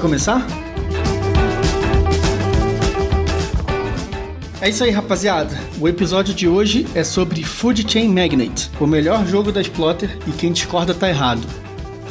começar? É isso aí, rapaziada. O episódio de hoje é sobre Food Chain Magnate, o melhor jogo da Splotter e quem discorda tá errado.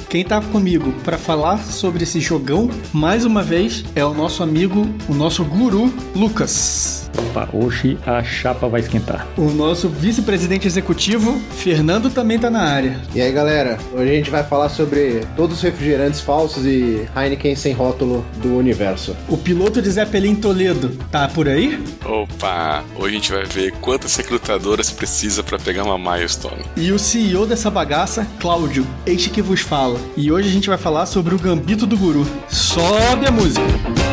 Quem tá comigo para falar sobre esse jogão, mais uma vez, é o nosso amigo, o nosso guru, Lucas. Opa, hoje a chapa vai esquentar. O nosso vice-presidente executivo, Fernando, também tá na área. E aí, galera, hoje a gente vai falar sobre todos os refrigerantes falsos e Heineken sem rótulo do universo. O piloto de Zeppelin Toledo tá por aí? Opa, hoje a gente vai ver quantas recrutadoras precisa para pegar uma milestone. E o CEO dessa bagaça, Cláudio, este que vos fala. E hoje a gente vai falar sobre o gambito do guru. Sobe a música!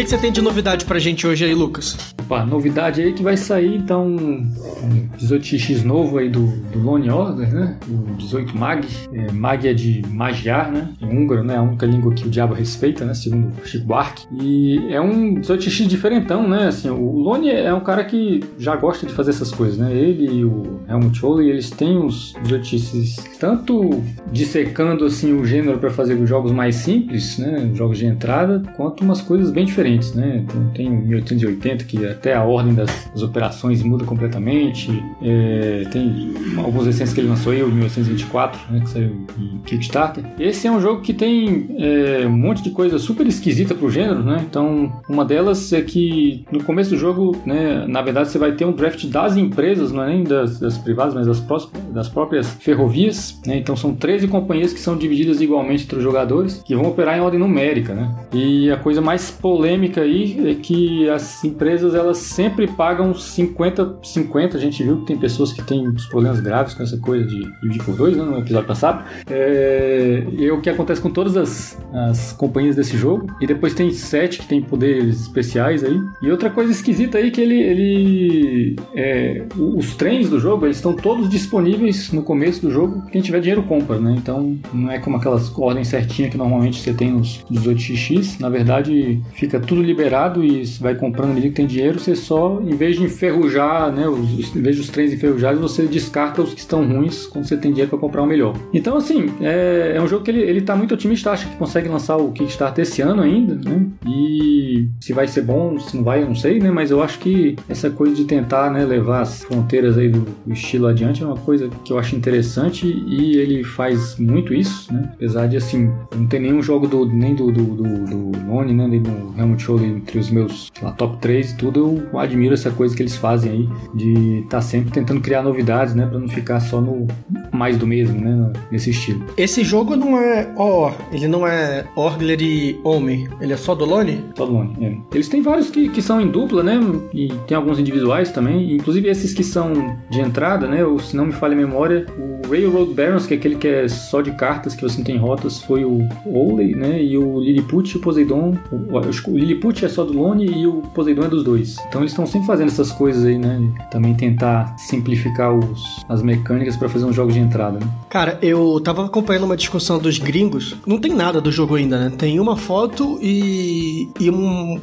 Que, que você tem de novidade pra gente hoje aí, Lucas? Opa, novidade aí que vai sair, então, um 18x novo aí do, do Lone Order, né? O 18 Mag. É, Mag é de magiar, né? Em húngaro, né? A única língua que o diabo respeita, né? Segundo Chico Buarque. E é um 18x diferentão, né? Assim, o Lone é um cara que já gosta de fazer essas coisas, né? Ele e o Helmut Ole, eles têm os 18x tanto dissecando, assim, o gênero para fazer os jogos mais simples, né? Jogos de entrada, quanto umas coisas bem diferentes, né? Então, tem o 1880, que até a ordem das, das operações muda completamente. É, tem alguns recentes que ele lançou aí, o 1924, né? Que saiu em Kickstarter. Esse é um jogo que tem é, um monte de coisa super esquisita pro gênero, né? Então, uma delas é que no começo do jogo, né? Na verdade, você vai ter um draft das empresas, não é nem das, das privadas, mas das, das próprias ferrovias, né? Então, são 13 companhias que são divididas igualmente entre os jogadores, que vão operar em ordem numérica, né? E a coisa mais polêmica aí é que as empresas elas sempre pagam 50-50. A gente viu que tem pessoas que têm problemas graves com essa coisa de dividir por dois, né, no episódio passado. É, e o que acontece com todas as, as companhias desse jogo. E depois tem sete que tem poderes especiais aí. E outra coisa esquisita aí que ele. ele é, os trens do jogo eles estão todos disponíveis no começo do jogo. Quem tiver dinheiro compra, né? Então não é como aquelas ordens certinhas que normalmente você tem nos 18xx. Na verdade, fica tudo liberado e vai comprando ali que tem dinheiro, você só, em vez de enferrujar, né, os, em vez dos trens enferrujados, você descarta os que estão ruins quando você tem dinheiro para comprar o melhor. Então, assim, é, é, um jogo que ele, ele tá muito otimista, acha que consegue lançar o Kickstarter esse ano ainda, né, e se vai ser bom, se não vai, eu não sei, né, mas eu acho que essa coisa de tentar, né, levar as fronteiras aí do, estilo adiante é uma coisa que eu acho interessante e ele faz muito isso, né, apesar de, assim, não ter nenhum jogo do, nem do, do, do, do né, nem do Helmut Show entre os meus lá, top 3 e tudo, eu admiro essa coisa que eles fazem aí de estar tá sempre tentando criar novidades, né, para não ficar só no mais do mesmo, né, nesse estilo. Esse jogo não é OR, ele não é Orgler e Homem, ele é só do Lone? Só do Lone, é. Eles têm vários que, que são em dupla, né, e tem alguns individuais também, inclusive esses que são de entrada, né, ou se não me falha a memória, o Railroad Barons, que é aquele que é só de cartas, que você não tem rotas, foi o Oley, né, e o Lilliput e o Poseidon, o, o Lilliput é só do Lone e o Poseidon é dos dois. Então eles estão sempre fazendo essas coisas aí, né? Também tentar simplificar os, as mecânicas para fazer um jogo de entrada, né? Cara, eu tava acompanhando uma discussão dos gringos. Não tem nada do jogo ainda, né? Tem uma foto e, e um,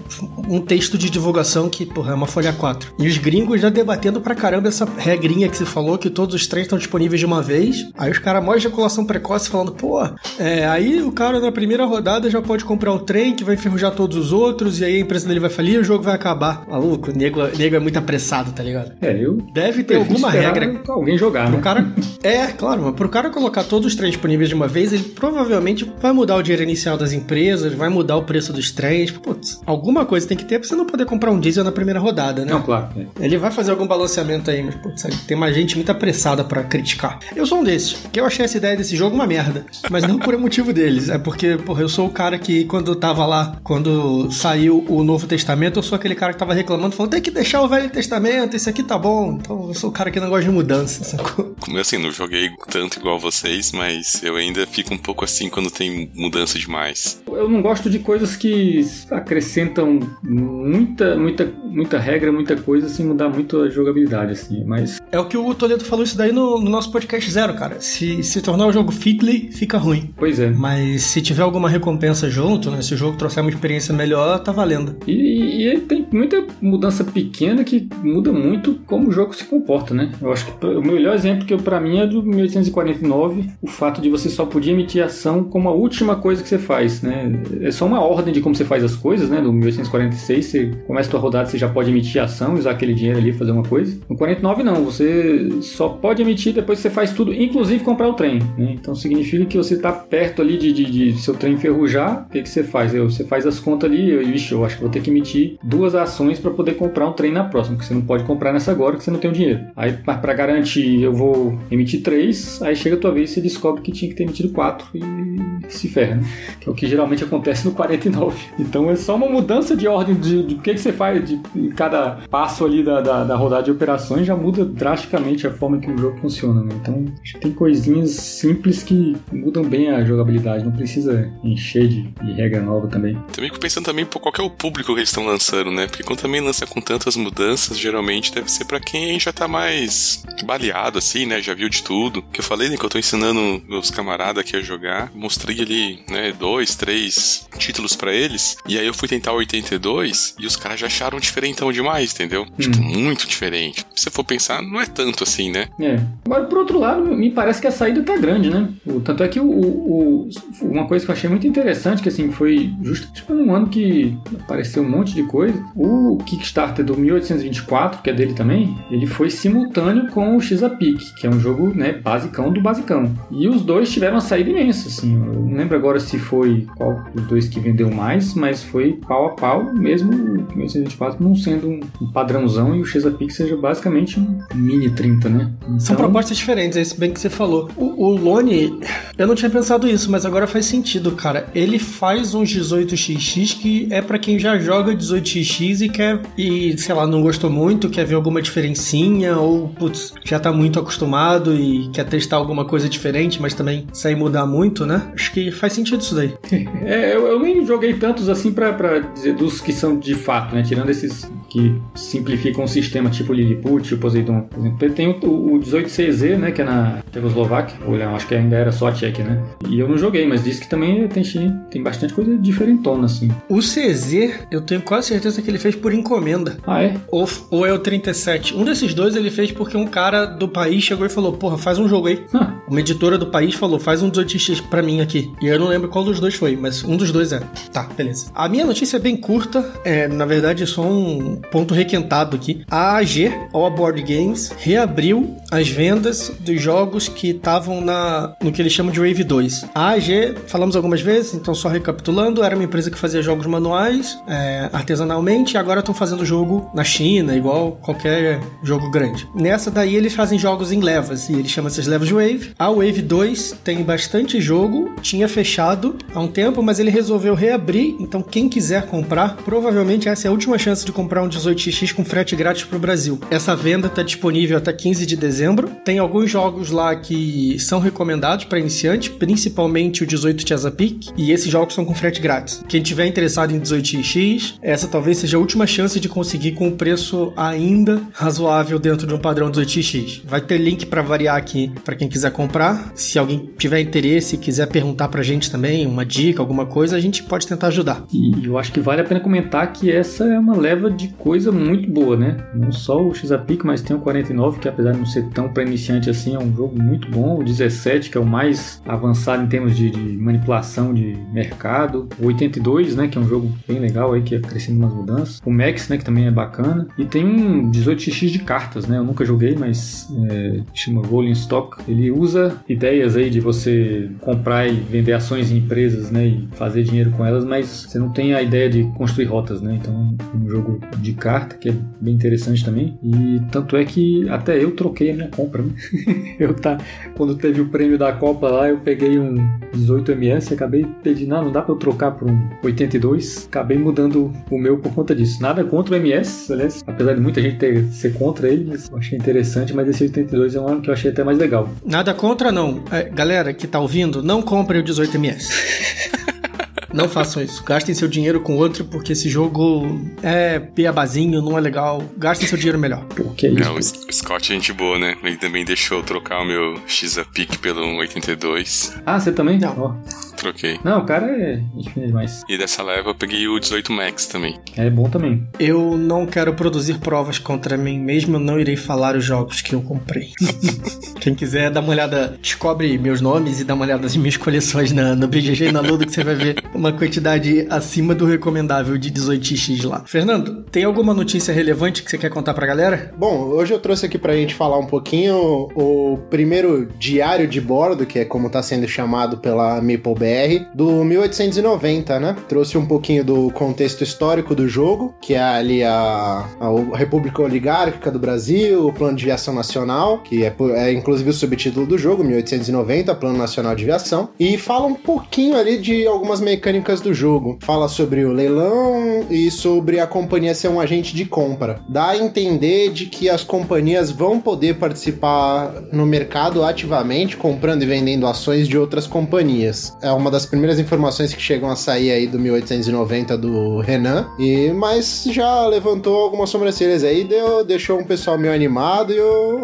um texto de divulgação que, porra, é uma folha 4. E os gringos já debatendo pra caramba essa regrinha que você falou, que todos os trens estão disponíveis de uma vez. Aí os caras, mó ejaculação precoce, falando, pô, é, aí o cara na primeira rodada já pode comprar o trem que vai enferrujar todos os outros, e aí a empresa dele vai falir e o jogo vai acabar. Maluco, o nego, nego é muito apressado, tá ligado? É, eu. Deve ter alguma regra. Alguém jogar, pro né? cara. É, claro, mas pro cara colocar todos os trens disponíveis de uma vez, ele provavelmente vai mudar o dinheiro inicial das empresas, vai mudar o preço dos trens. Putz, alguma coisa tem que ter pra você não poder comprar um diesel na primeira rodada, né? Não, claro. É. Ele vai fazer algum balanceamento aí, mas putz, tem uma gente muito apressada para criticar. Eu sou um desses, que eu achei essa ideia desse jogo uma merda, mas não por motivo deles, é porque, porra, eu sou o cara que quando tava lá, quando saiu o Novo Testamento, eu sou aquele cara que tava reclamando, falando, tem que deixar o Velho Testamento, esse aqui tá bom. Então eu sou o cara que não gosta de mudança, sacou? Como assim, não joguei tanto igual vocês, mas eu ainda fico um pouco assim quando tem mudança demais. Eu não gosto de coisas que acrescentam muita, muita, muita regra, muita coisa sem mudar muito a jogabilidade, assim, mas... É o que o Toledo falou isso daí no, no nosso podcast zero, cara. Se se tornar o jogo fitly, fica ruim. Pois é. Mas se tiver alguma recompensa junto, né? Se o jogo trouxer uma experiência melhor, tá valendo. E, e tem muita mudança pequena que muda muito como o jogo se comporta, né? Eu acho que o melhor exemplo que para mim é do 1849, o fato de você só podia emitir ação como a última coisa que você faz, né? É só uma ordem de como você faz as coisas, né? Do 1846, você começa a sua rodada, você já pode emitir ação, usar aquele dinheiro ali, fazer uma coisa. No 49 não, você só pode emitir depois que você faz tudo, inclusive comprar o trem, né? Então significa que você está perto ali de, de, de, seu trem enferrujar, o que, que você faz? Você faz as contas ali, eu, ixi, eu acho que vou ter que emitir duas ações para poder comprar um trem na próxima, porque você não pode comprar nessa agora que você não tem o dinheiro. Aí, para garantir, eu vou emitir três, aí chega a tua vez e você descobre que tinha que ter emitido quatro e se ferra, né? Que é o que geralmente acontece no 49. Então é só uma mudança de ordem de, de o que, que você faz de, de cada passo ali da, da, da, rodada de operações já muda drasticamente a forma que o jogo funciona, né? Então acho que tem coisinhas simples que mudam bem a jogabilidade, não precisa encher de, de regra nova também. Também fico pensando também por qual é o público que eles estão lançando, né? Porque quando também lança com tantas mudanças, geralmente deve ser para quem já tá mais baleado, assim, né? Já viu de tudo. Que eu falei, né? Que eu tô ensinando meus camaradas aqui a jogar. Mostrei ali, né? Dois, três títulos para eles. E aí eu fui tentar o 82 e os caras já acharam diferentão demais, entendeu? Hum. Tipo, muito diferente. Se você for pensar, não é tanto assim, né? É. Agora, por outro lado, me parece que a saída tá grande, né? O, tanto é que o, o, uma coisa que eu achei muito interessante, que assim, foi justo tipo, num ano que apareceu um monte de coisa. O Kickstarter do 1824, que é dele também, ele foi simultâneo com o X-A-Pic, que é um jogo, né, basicão do basicão. E os dois tiveram uma saída imensa, assim. Eu não lembro agora se foi qual dos dois que vendeu mais, mas foi pau a pau, mesmo o 1824 não sendo um padrãozão e o X-A-Pic seja basicamente um mini 30, né? Então... São propostas diferentes, é isso bem que você falou. O, o Lone, eu não tinha pensado isso, mas agora faz sentido, cara. Ele faz um 18xx que é para quem já joga 18x e quer, e sei lá, não gostou muito, quer ver alguma diferencinha, ou putz, já tá muito acostumado e quer testar alguma coisa diferente, mas também sair mudar muito, né? Acho que faz sentido isso daí. é, eu, eu, nem joguei tantos assim pra, pra dizer dos que são de fato, né? Tirando esses que simplificam o sistema, tipo Lilliput, o Poseidon, por exemplo. Tem o, o 18CZ, né? Que é na Tchecoslováquia, ou acho que ainda era só a Tchek, né? E eu não joguei, mas disse que também tem, tem bastante coisa diferentona, assim. O CZ, eu tenho quase certeza que ele fez por encomenda. Ah, é? Ou, ou é o 37. Um desses dois ele fez porque um cara do país chegou e falou: Porra, faz um jogo aí. Ah. Uma editora do país falou: Faz um 18x pra mim aqui. E eu não lembro qual dos dois foi, mas um dos dois é. Tá, beleza. A minha notícia é bem curta, é na verdade só um ponto requentado aqui. A AG, All Board Games, reabriu as vendas dos jogos que estavam na no que eles chamam de Wave 2. A AG, falamos algumas vezes, então só recapitulando, era uma empresa que fazia jogos manuais, é, artesanalmente, e agora estão fazendo jogo na China, igual qualquer jogo grande. Nessa daí eles fazem jogos em levas, e eles chamam essas levas de Wave. A Wave 2 tem bastante jogo, tinha fechado há um tempo, mas ele resolveu reabrir, então quem quiser comprar, provavelmente essa é a última chance de comprar um 18x com frete grátis para o Brasil. Essa venda está disponível até 15 de dezembro. Tem alguns jogos lá que são recomendados para iniciante, principalmente o 18 Chesapeake, e esses jogos são com frete grátis. Quem tiver interessado em 18x, essa talvez seja a última chance de conseguir com um preço ainda razoável dentro de um padrão 18x. Vai ter link para variar aqui para quem quiser comprar. Se alguém tiver interesse e quiser perguntar pra gente também, uma dica, alguma coisa, a gente pode tentar ajudar. E eu acho que vale a pena comentar que essa é uma leva de coisa muito boa, né? Não só o X-Apic, mas tem o 49, que apesar de não ser tão para iniciante assim, é um jogo muito bom. O 17, que é o mais avançado em termos de, de manipulação de mercado. O 82, né, que é um jogo bem legal aí, que é crescendo umas mudanças. O Max, né, que também é bacana. E tem um 18x de cartas, né? Eu nunca joguei, mas é, chama Rolling Stock. Ele usa ideias aí de você comprar e vender ações em empresas, né, e fazer dinheiro com elas, mas você não tem a ideia de construir rotas, né? Então, um jogo de carta que é bem interessante também. E tanto é que até eu troquei a minha compra, né? eu tá quando teve o prêmio da Copa lá, eu peguei um 18ms e acabei pedindo, não, não dá para eu trocar para um 82. Acabei mudando o meu por conta disso. Nada contra o MS, aliás, apesar de muita gente ter, ser contra ele, mas eu achei interessante, mas esse 82 é um ano que eu achei até mais legal. Nada contra não. É, galera que tá ouvindo, não compre o 18ms. Não façam isso. Gastem seu dinheiro com outro, porque esse jogo é piabazinho, não é legal. Gastem seu dinheiro melhor. Porque é isso. Não, o Scott é gente boa, né? Ele também deixou trocar o meu X-A-Pic pelo 82. Ah, você também? Não. Oh. troquei. Não, o cara é fina demais. E dessa leva eu peguei o 18 Max também. É bom também. Eu não quero produzir provas contra mim mesmo, eu não irei falar os jogos que eu comprei. Quem quiser dar uma olhada, descobre meus nomes e dá uma olhada nas minhas coleções na, no BGG e na Ludo que você vai ver uma quantidade acima do recomendável de 18x lá. Fernando, tem alguma notícia relevante que você quer contar pra galera? Bom, hoje eu trouxe aqui pra gente falar um pouquinho o primeiro diário de bordo, que é como tá sendo chamado pela Meeple BR, do 1890, né? Trouxe um pouquinho do contexto histórico do jogo, que é ali a, a República Oligárquica do Brasil, o Plano de Viação Nacional, que é, é inclusive o subtítulo do jogo, 1890, Plano Nacional de Viação, e fala um pouquinho ali de algumas mecânicas do jogo. Fala sobre o leilão e sobre a companhia ser um agente de compra. Dá a entender de que as companhias vão poder participar no mercado ativamente, comprando e vendendo ações de outras companhias. É uma das primeiras informações que chegam a sair aí do 1890 do Renan, e mas já levantou algumas sobrancelhas aí, deu, deixou um pessoal meio animado e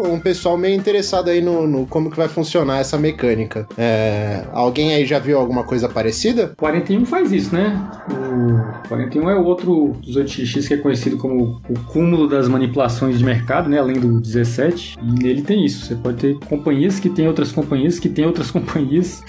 um pessoal meio interessado aí no, no como que vai funcionar essa mecânica. É, alguém aí já viu alguma coisa parecida? 41 faz isso, né? O 41 é o outro 18x que é conhecido como o cúmulo das manipulações de mercado, né? Além do 17. E nele tem isso. Você pode ter companhias que tem outras companhias que tem outras companhias.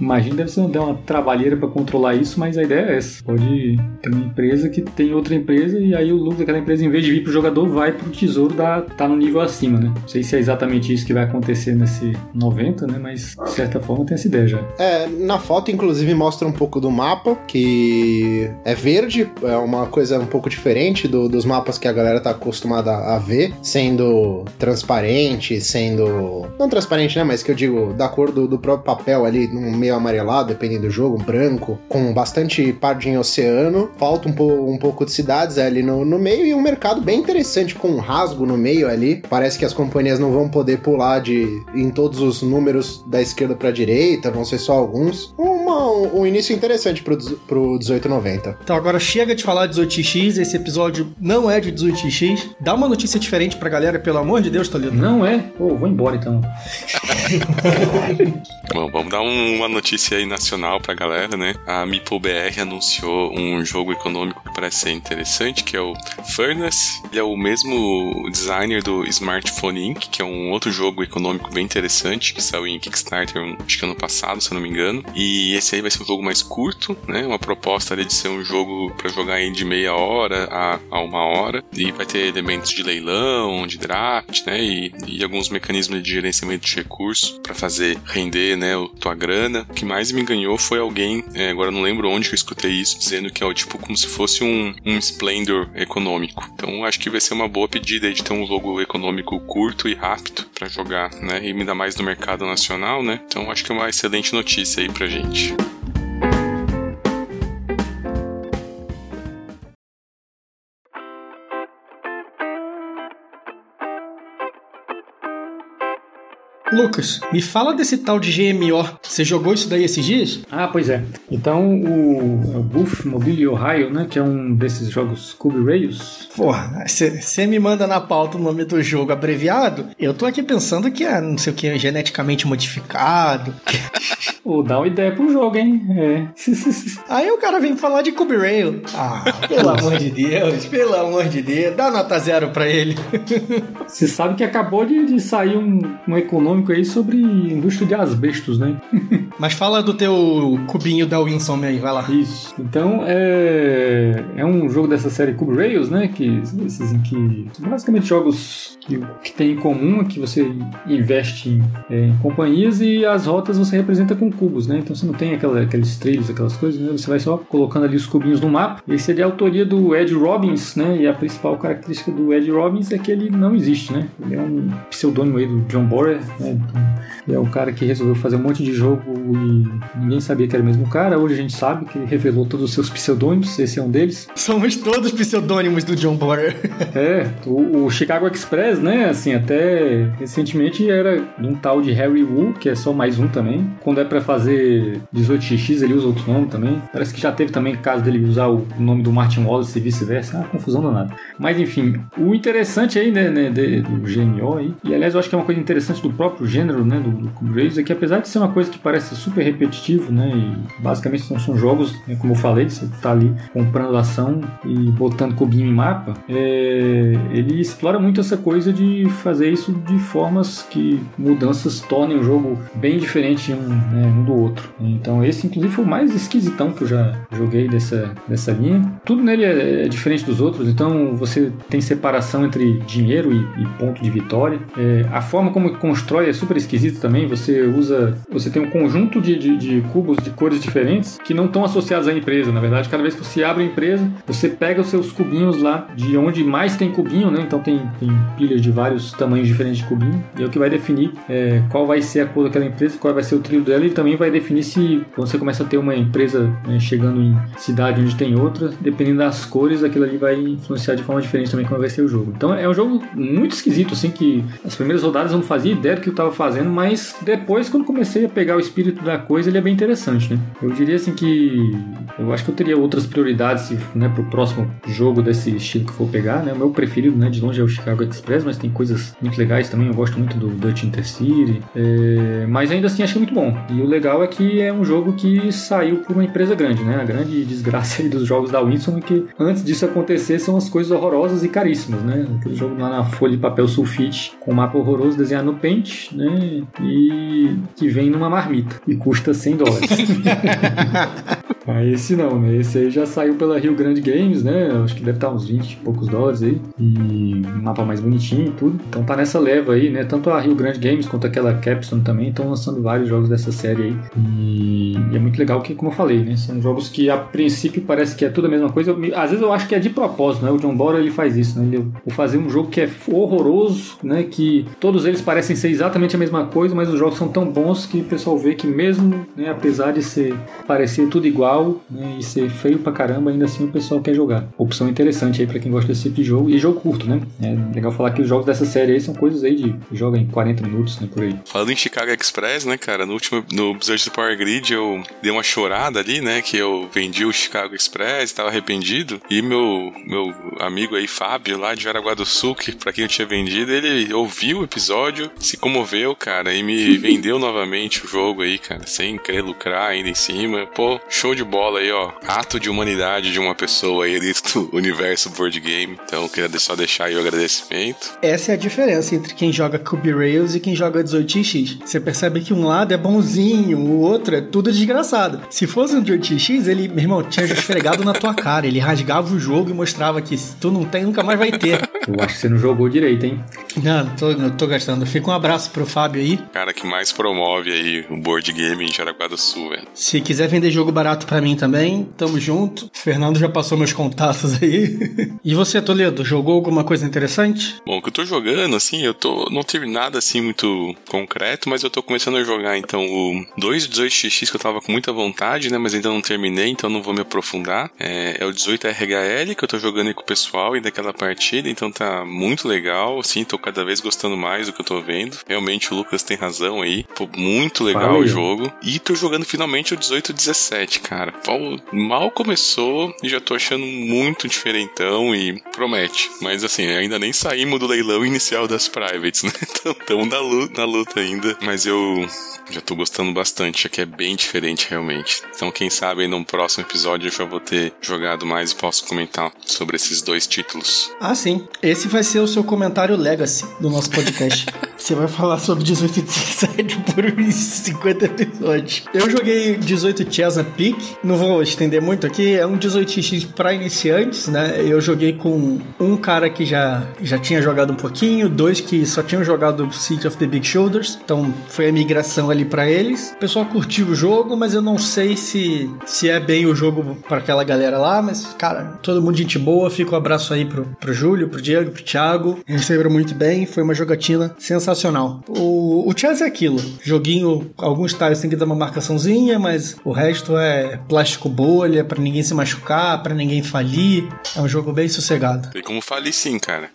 Imagina, deve ser uma trabalheira para controlar isso, mas a ideia é essa. Pode ter uma empresa que tem outra empresa e aí o lucro daquela empresa, em vez de vir pro jogador, vai pro tesouro da tá no nível acima, né? Não sei se é exatamente isso que vai acontecer nesse 90, né? Mas de certa forma tem essa ideia já. É, na foto, inclusive, mostra um pouco do mapa, que é verde, é uma coisa um pouco diferente do, dos mapas que a galera tá acostumada a ver, sendo transparente, sendo. Não transparente, né? Mas que eu digo, da cor do, do próprio papel ali, num meio amarelado, dependendo do jogo, branco, com bastante pardinho oceano. Falta um, po um pouco de cidades ali no, no meio e um mercado bem interessante, com um rasgo no meio ali. Parece que as companhias não vão poder pular de em todos os números da esquerda para direita, vão ser só alguns. Uma, um início interessante pro, pro 1890. Então agora chega de falar de 18x, esse episódio não é de 18x. Dá uma notícia diferente pra galera, pelo amor de Deus, Toledo. Não é? Pô, vou embora então. Bom, vamos dar um, uma notícia aí nacional pra galera, né? A Meeple BR anunciou um jogo econômico que parece ser interessante, que é o Furnace. Ele é o mesmo designer do Smartphone Inc., que é um outro jogo econômico bem interessante, que saiu em Kickstarter, acho que ano passado, se eu não me engano. E esse aí vai ser um jogo mais curto, né? Uma proposta ali de ser um jogo para jogar de meia hora a, a, uma hora. E vai ter elementos de leilão, de draft, né? E, e alguns mecanismos de gerenciamento de recursos para fazer render, né? A tua grana. O que mais me ganhou foi alguém, é, agora não lembro onde que eu escutei isso, dizendo que é o tipo como se fosse um, um Splendor econômico. Então acho que vai ser uma boa pedida aí de ter um jogo econômico curto e rápido para jogar, né? E ainda mais no mercado nacional, né? Então acho que é uma excelente notícia aí pra gente. Lucas, me fala desse tal de GMO. Você jogou isso daí esses dias? Ah, pois é. Então, o, o Buff Mobile Ohio, né, que é um desses jogos Cube Rails. Porra, você me manda na pauta o nome do jogo abreviado, eu tô aqui pensando que é, não sei o que, geneticamente modificado. Pô, dá uma ideia pro jogo, hein? É. Aí o cara vem falar de Cube Rail. Ah, pelo amor de Deus, pelo amor de Deus, dá nota zero pra ele. Você sabe que acabou de, de sair um, um econômico aí sobre indústria de asbestos, né? Mas fala do teu cubinho da Winsome aí, vai lá. Isso. Então, é, é um jogo dessa série Cube Rails, né? Que, esses em que basicamente jogos que, que tem em comum é que você investe em, é, em companhias e as rotas você representa com cubos, né? Então você não tem aquela, aqueles trilhos, aquelas coisas, né? Você vai só colocando ali os cubinhos no mapa. Esse é de autoria do Ed Robbins, né? E a principal característica do Ed Robbins é que ele não existe, né? Ele é um pseudônimo aí do John Borer, né? Então, é o cara que resolveu fazer um monte de jogo e ninguém sabia que era o mesmo cara. Hoje a gente sabe que ele revelou todos os seus pseudônimos, esse é um deles. Somos todos pseudônimos do John Borer. é, o, o, Chicago Express, né? Assim, até recentemente era um tal de Harry Wu, que é só mais um também. Quando é pra fazer 18x, ele usa outro nome também. Parece que já teve também caso dele usar o nome do Martin Wallace e vice-versa. Ah, confusão danada. Mas enfim, o interessante aí, né, né do GMO aí, e aliás eu acho que é uma coisa interessante do próprio próprio gênero, né, do, do Cube Race, é que apesar de ser uma coisa que parece super repetitivo, né, e basicamente são, são jogos, né, como eu falei, você tá ali comprando ação e botando cubinho em mapa, é, ele explora muito essa coisa de fazer isso de formas que mudanças tornem o jogo bem diferente um, né, um do outro. Então esse, inclusive, foi o mais esquisitão que eu já joguei dessa, dessa linha. Tudo nele é, é diferente dos outros, então você tem separação entre dinheiro e, e ponto de vitória. É, a forma como constrói é super esquisito também. Você usa, você tem um conjunto de, de, de cubos de cores diferentes que não estão associados à empresa. Na verdade, cada vez que você abre a empresa, você pega os seus cubinhos lá de onde mais tem cubinho, né? Então tem, tem pilhas de vários tamanhos diferentes de cubinho e é o que vai definir é, qual vai ser a cor daquela empresa, qual vai ser o trilho dela e também vai definir se você começa a ter uma empresa né, chegando em cidade onde tem outra, dependendo das cores, aquilo ali vai influenciar de forma diferente também como vai ser o jogo. Então é um jogo muito esquisito, assim, que as primeiras rodadas eu não fazia ideia do que estava fazendo, mas depois, quando comecei a pegar o espírito da coisa, ele é bem interessante, né? Eu diria assim que eu acho que eu teria outras prioridades né, pro próximo jogo desse estilo que for pegar, né? O meu preferido, né, de longe é o Chicago Express, mas tem coisas muito legais também, eu gosto muito do Dutch Intercity, é... mas ainda assim que é muito bom. E o legal é que é um jogo que saiu por uma empresa grande, né? A grande desgraça dos jogos da Winston é que antes disso acontecer são as coisas horrorosas e caríssimas, né? Aquele jogo lá na folha de papel sulfite com mapa horroroso desenhado no Paint, né? E que vem numa marmita e custa 100 dólares. Ah, esse não, né? Esse aí já saiu pela Rio Grande Games, né? Acho que deve estar uns 20 e poucos dólares aí. E um mapa mais bonitinho e tudo. Então tá nessa leva aí, né? Tanto a Rio Grande Games quanto aquela Capstone também estão lançando vários jogos dessa série aí. E, e, é muito legal que, como eu falei, né? São jogos que a princípio parece que é tudo a mesma coisa. Eu, às vezes eu acho que é de propósito, né? O John Bora ele faz isso, né? Ele vou fazer um jogo que é horroroso, né? Que todos eles parecem ser exatamente a mesma coisa, mas os jogos são tão bons que o pessoal vê que mesmo, né? Apesar de ser parecer tudo igual né, e ser feio pra caramba, ainda assim o pessoal quer jogar. Opção interessante aí pra quem gosta desse tipo de jogo. E jogo curto, né? É legal falar que os jogos dessa série aí são coisas aí de joga em 40 minutos, né, por aí. Falando em Chicago Express, né, cara, no último, no Blizzard Power Grid eu dei uma chorada ali, né, que eu vendi o Chicago Express, tava arrependido, e meu, meu amigo aí, Fábio, lá de Jaraguá do Sul, que pra quem eu tinha vendido, ele ouviu o episódio, se comoveu, cara, e me vendeu novamente o jogo aí, cara, sem querer lucrar ainda em cima. Pô, show de bola aí, ó. Ato de humanidade de uma pessoa aí dentro do universo board game. Então, queria só deixar aí o agradecimento. Essa é a diferença entre quem joga Cube Rails e quem joga 18x. Você percebe que um lado é bonzinho, o outro é tudo desgraçado. Se fosse um 18x, ele, meu irmão, tinha esfregado na tua cara. Ele rasgava o jogo e mostrava que se tu não tem, nunca mais vai ter. Eu acho que você não jogou direito, hein? Não, tô, não tô gastando. Fica um abraço pro Fábio aí. Cara que mais promove aí o board game em Jaraguá do Sul, velho. Se quiser vender jogo barato pra mim também, tamo junto. Fernando já passou meus contatos aí. e você, Toledo, jogou alguma coisa interessante? Bom, o que eu tô jogando, assim, eu tô. Não tive nada assim muito concreto, mas eu tô começando a jogar então o 218XX que eu tava com muita vontade, né? Mas ainda não terminei, então não vou me aprofundar. É, é o 18RHL que eu tô jogando aí com o pessoal e daquela partida, então tá muito legal, assim, tô cada vez gostando mais do que eu tô vendo. Realmente o Lucas tem razão aí. Pô, muito legal Valeu. o jogo. E tô jogando finalmente o 1817, cara. Pô, mal começou e já tô achando muito diferentão e promete. Mas assim, ainda nem saímos do leilão inicial das privates, né? Então, tamo na luta, na luta ainda. Mas eu já tô gostando bastante, aqui é bem diferente realmente. Então, quem sabe aí no próximo episódio eu já vou ter jogado mais e posso comentar sobre esses dois títulos. Ah, sim. Esse vai ser o seu comentário legacy do nosso podcast. Você vai falar sobre 18 e 17 por uns 50 episódios. Eu joguei 18 Chesapeake, não vou estender muito aqui, é um 18x para iniciantes, né? Eu joguei com um cara que já, já tinha jogado um pouquinho, dois que só tinham jogado City of the Big Shoulders, então foi a migração ali para eles. O pessoal curtiu o jogo, mas eu não sei se, se é bem o jogo para aquela galera lá, mas cara, todo mundo gente boa, fica um abraço aí pro, pro Júlio, pro Diego, pro Thiago, receberam muito bem, foi uma jogatina sensacional. O, o Chess é aquilo. Joguinho, alguns tiles tem que dar uma marcaçãozinha, mas o resto é plástico bolha, para ninguém se machucar, para ninguém falir. É um jogo bem sossegado. Tem como falir sim, cara.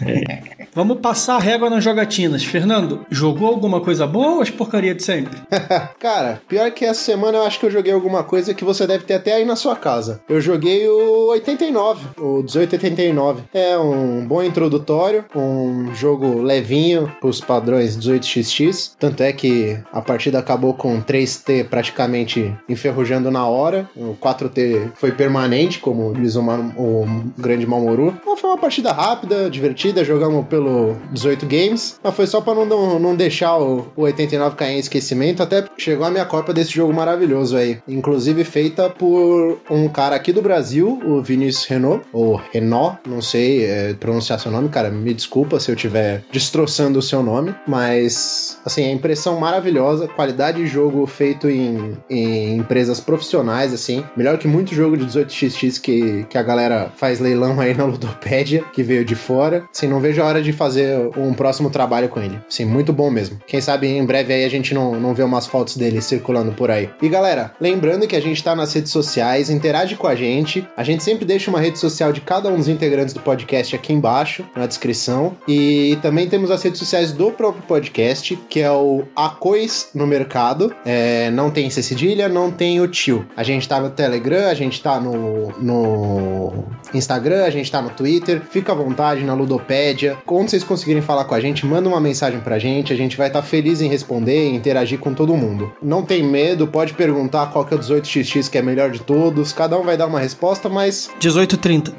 Vamos passar a régua nas jogatinas. Fernando, jogou alguma coisa boa ou as porcaria de sempre? cara, pior que essa semana eu acho que eu joguei alguma coisa que você deve ter até aí na sua casa. Eu joguei o 89, o 1889. É um bom introdutório, um jogo levinho pros padrões 18xx, tanto é que a partida acabou com 3T praticamente enferrujando na hora, o 4T foi permanente, como diz o, o grande Mamoru. Então foi uma partida rápida, divertida, jogamos pelo 18 games, mas foi só para não, não, deixar o, o 89 cair em esquecimento, até chegou a minha cópia desse jogo maravilhoso aí, inclusive feita por um cara aqui do Brasil, o Vinícius Renault, ou Renault, não sei é, pronunciar seu nome, cara, me desculpa se eu estiver destroçando o seu nome, mas assim, a impressão maravilhosa, qualidade de jogo feito em, em empresas profissionais, assim, melhor que muito jogo de 18xx que, que a galera faz leilão aí na Ludopédia, que veio de fora. Assim, não vejo a hora de fazer um próximo trabalho com ele. Sim, muito bom mesmo. Quem sabe em breve aí a gente não, não vê umas fotos dele circulando por aí. E galera, lembrando que a gente tá nas redes sociais, interage com a gente. A gente sempre deixa uma rede social de cada um dos integrantes do podcast aqui embaixo, na descrição. E também temos as redes sociais do próprio podcast, que é o Acois no Mercado. É, não tem C cedilha, não tem o tio. A gente tá no Telegram, a gente tá no, no Instagram, a gente tá no Twitter. Fica à vontade na Ludopédia. Quando vocês conseguirem falar com a gente, manda uma mensagem pra gente. A gente vai estar tá feliz em responder e interagir com todo mundo. Não tem medo, pode perguntar qual que é o 18xx que é melhor de todos. Cada um vai dar uma resposta, mas. 1830.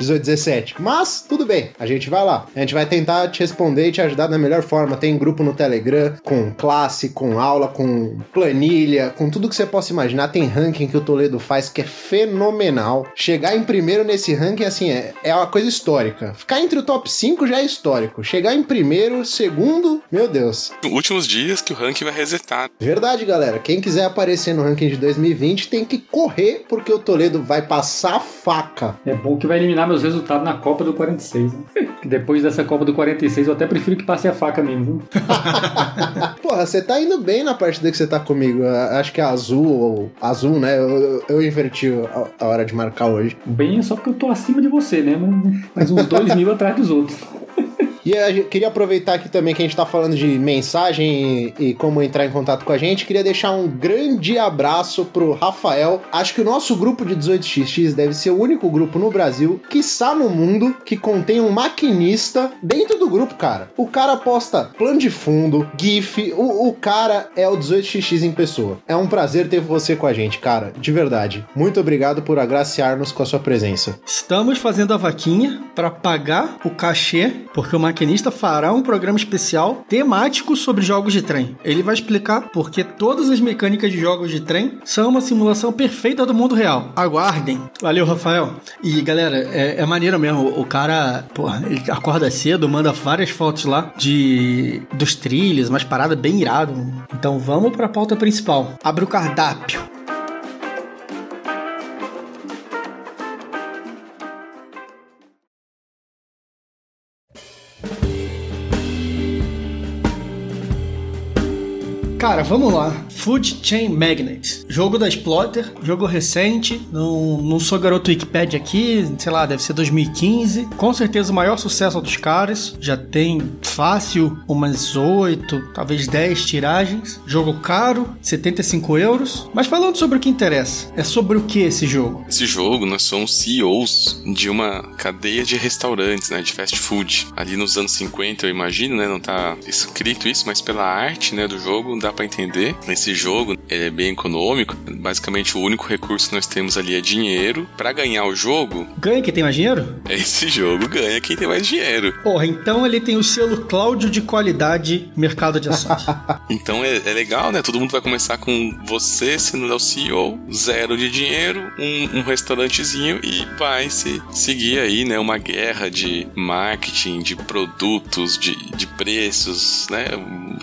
1817. Mas, tudo bem. A gente vai lá. A gente vai tentar te responder e te ajudar da melhor forma. Tem grupo no Telegram com classe, com aula, com planilha, com tudo que você possa imaginar. Tem ranking que o Toledo faz que é fenomenal. Chegar em primeiro nesse ranking, assim, é, é uma coisa histórica. Ficar entre o top 5 já é histórico. Chegar em primeiro, segundo, meu Deus. Últimos dias que o ranking vai resetar. Verdade, galera. Quem quiser aparecer no ranking de 2020 tem que correr, porque o Toledo vai passar faca. É bom que vai eliminar meus resultados na Copa do 46, né? Depois dessa Copa do 46, eu até prefiro que passe a faca mesmo? Porra, você tá indo bem na partida que você tá comigo. Acho que é azul ou azul, né? Eu, eu inverti a, a, hora de marcar hoje. Bem, só porque eu tô acima de você, né? Mas uns dois mil atrás dos outros. E eu queria aproveitar aqui também que a gente tá falando de mensagem e, e, como entrar em contato com a gente. Queria deixar um grande abraço pro Rafael. Acho que o nosso grupo de 18xx deve ser o único grupo no Brasil, quiçá no mundo, que contém um maquinista dentro do grupo, cara. O cara posta plano de fundo, GIF. O, o cara é o 18xx em pessoa. É um prazer ter você com a gente, cara. De verdade. Muito obrigado por agraciar-nos com a sua presença. Estamos fazendo a vaquinha para pagar o cachê, porque o maquinista fará um programa especial temático sobre jogos de trem. Ele vai explicar porque todas as mecânicas de jogos de trem são uma simulação perfeita do mundo real. Aguardem. Valeu, Rafael. E galera, é, é maneiro mesmo. O cara, porra, ele acorda cedo, manda várias fotos lá de dos trilhos, umas paradas bem irado. Então vamos para a pauta principal. Abre o cardápio. Cara, vamos lá. Food Chain Magnet. Jogo da Splotter, jogo recente. Não, não sou garoto Wikipedia aqui, sei lá, deve ser 2015. Com certeza o maior sucesso dos caras. Já tem fácil umas 8, talvez 10 tiragens. Jogo caro, 75 euros. Mas falando sobre o que interessa, é sobre o que esse jogo? Esse jogo, nós somos CEOs de uma cadeia de restaurantes, né, de fast food. Ali nos anos 50, eu imagino, né, não tá escrito isso, mas pela arte, né, do jogo, dá para entender. Esse esse jogo é bem econômico. Basicamente, o único recurso que nós temos ali é dinheiro. Para ganhar o jogo. Ganha quem tem mais dinheiro? Esse jogo ganha quem tem mais dinheiro. Porra, então ele tem o selo Cláudio de qualidade mercado de ações. então é, é, legal, né? Todo mundo vai começar com você sendo o CEO, zero de dinheiro, um, um restaurantezinho e vai se seguir aí, né? Uma guerra de marketing, de produtos, de, de preços, né?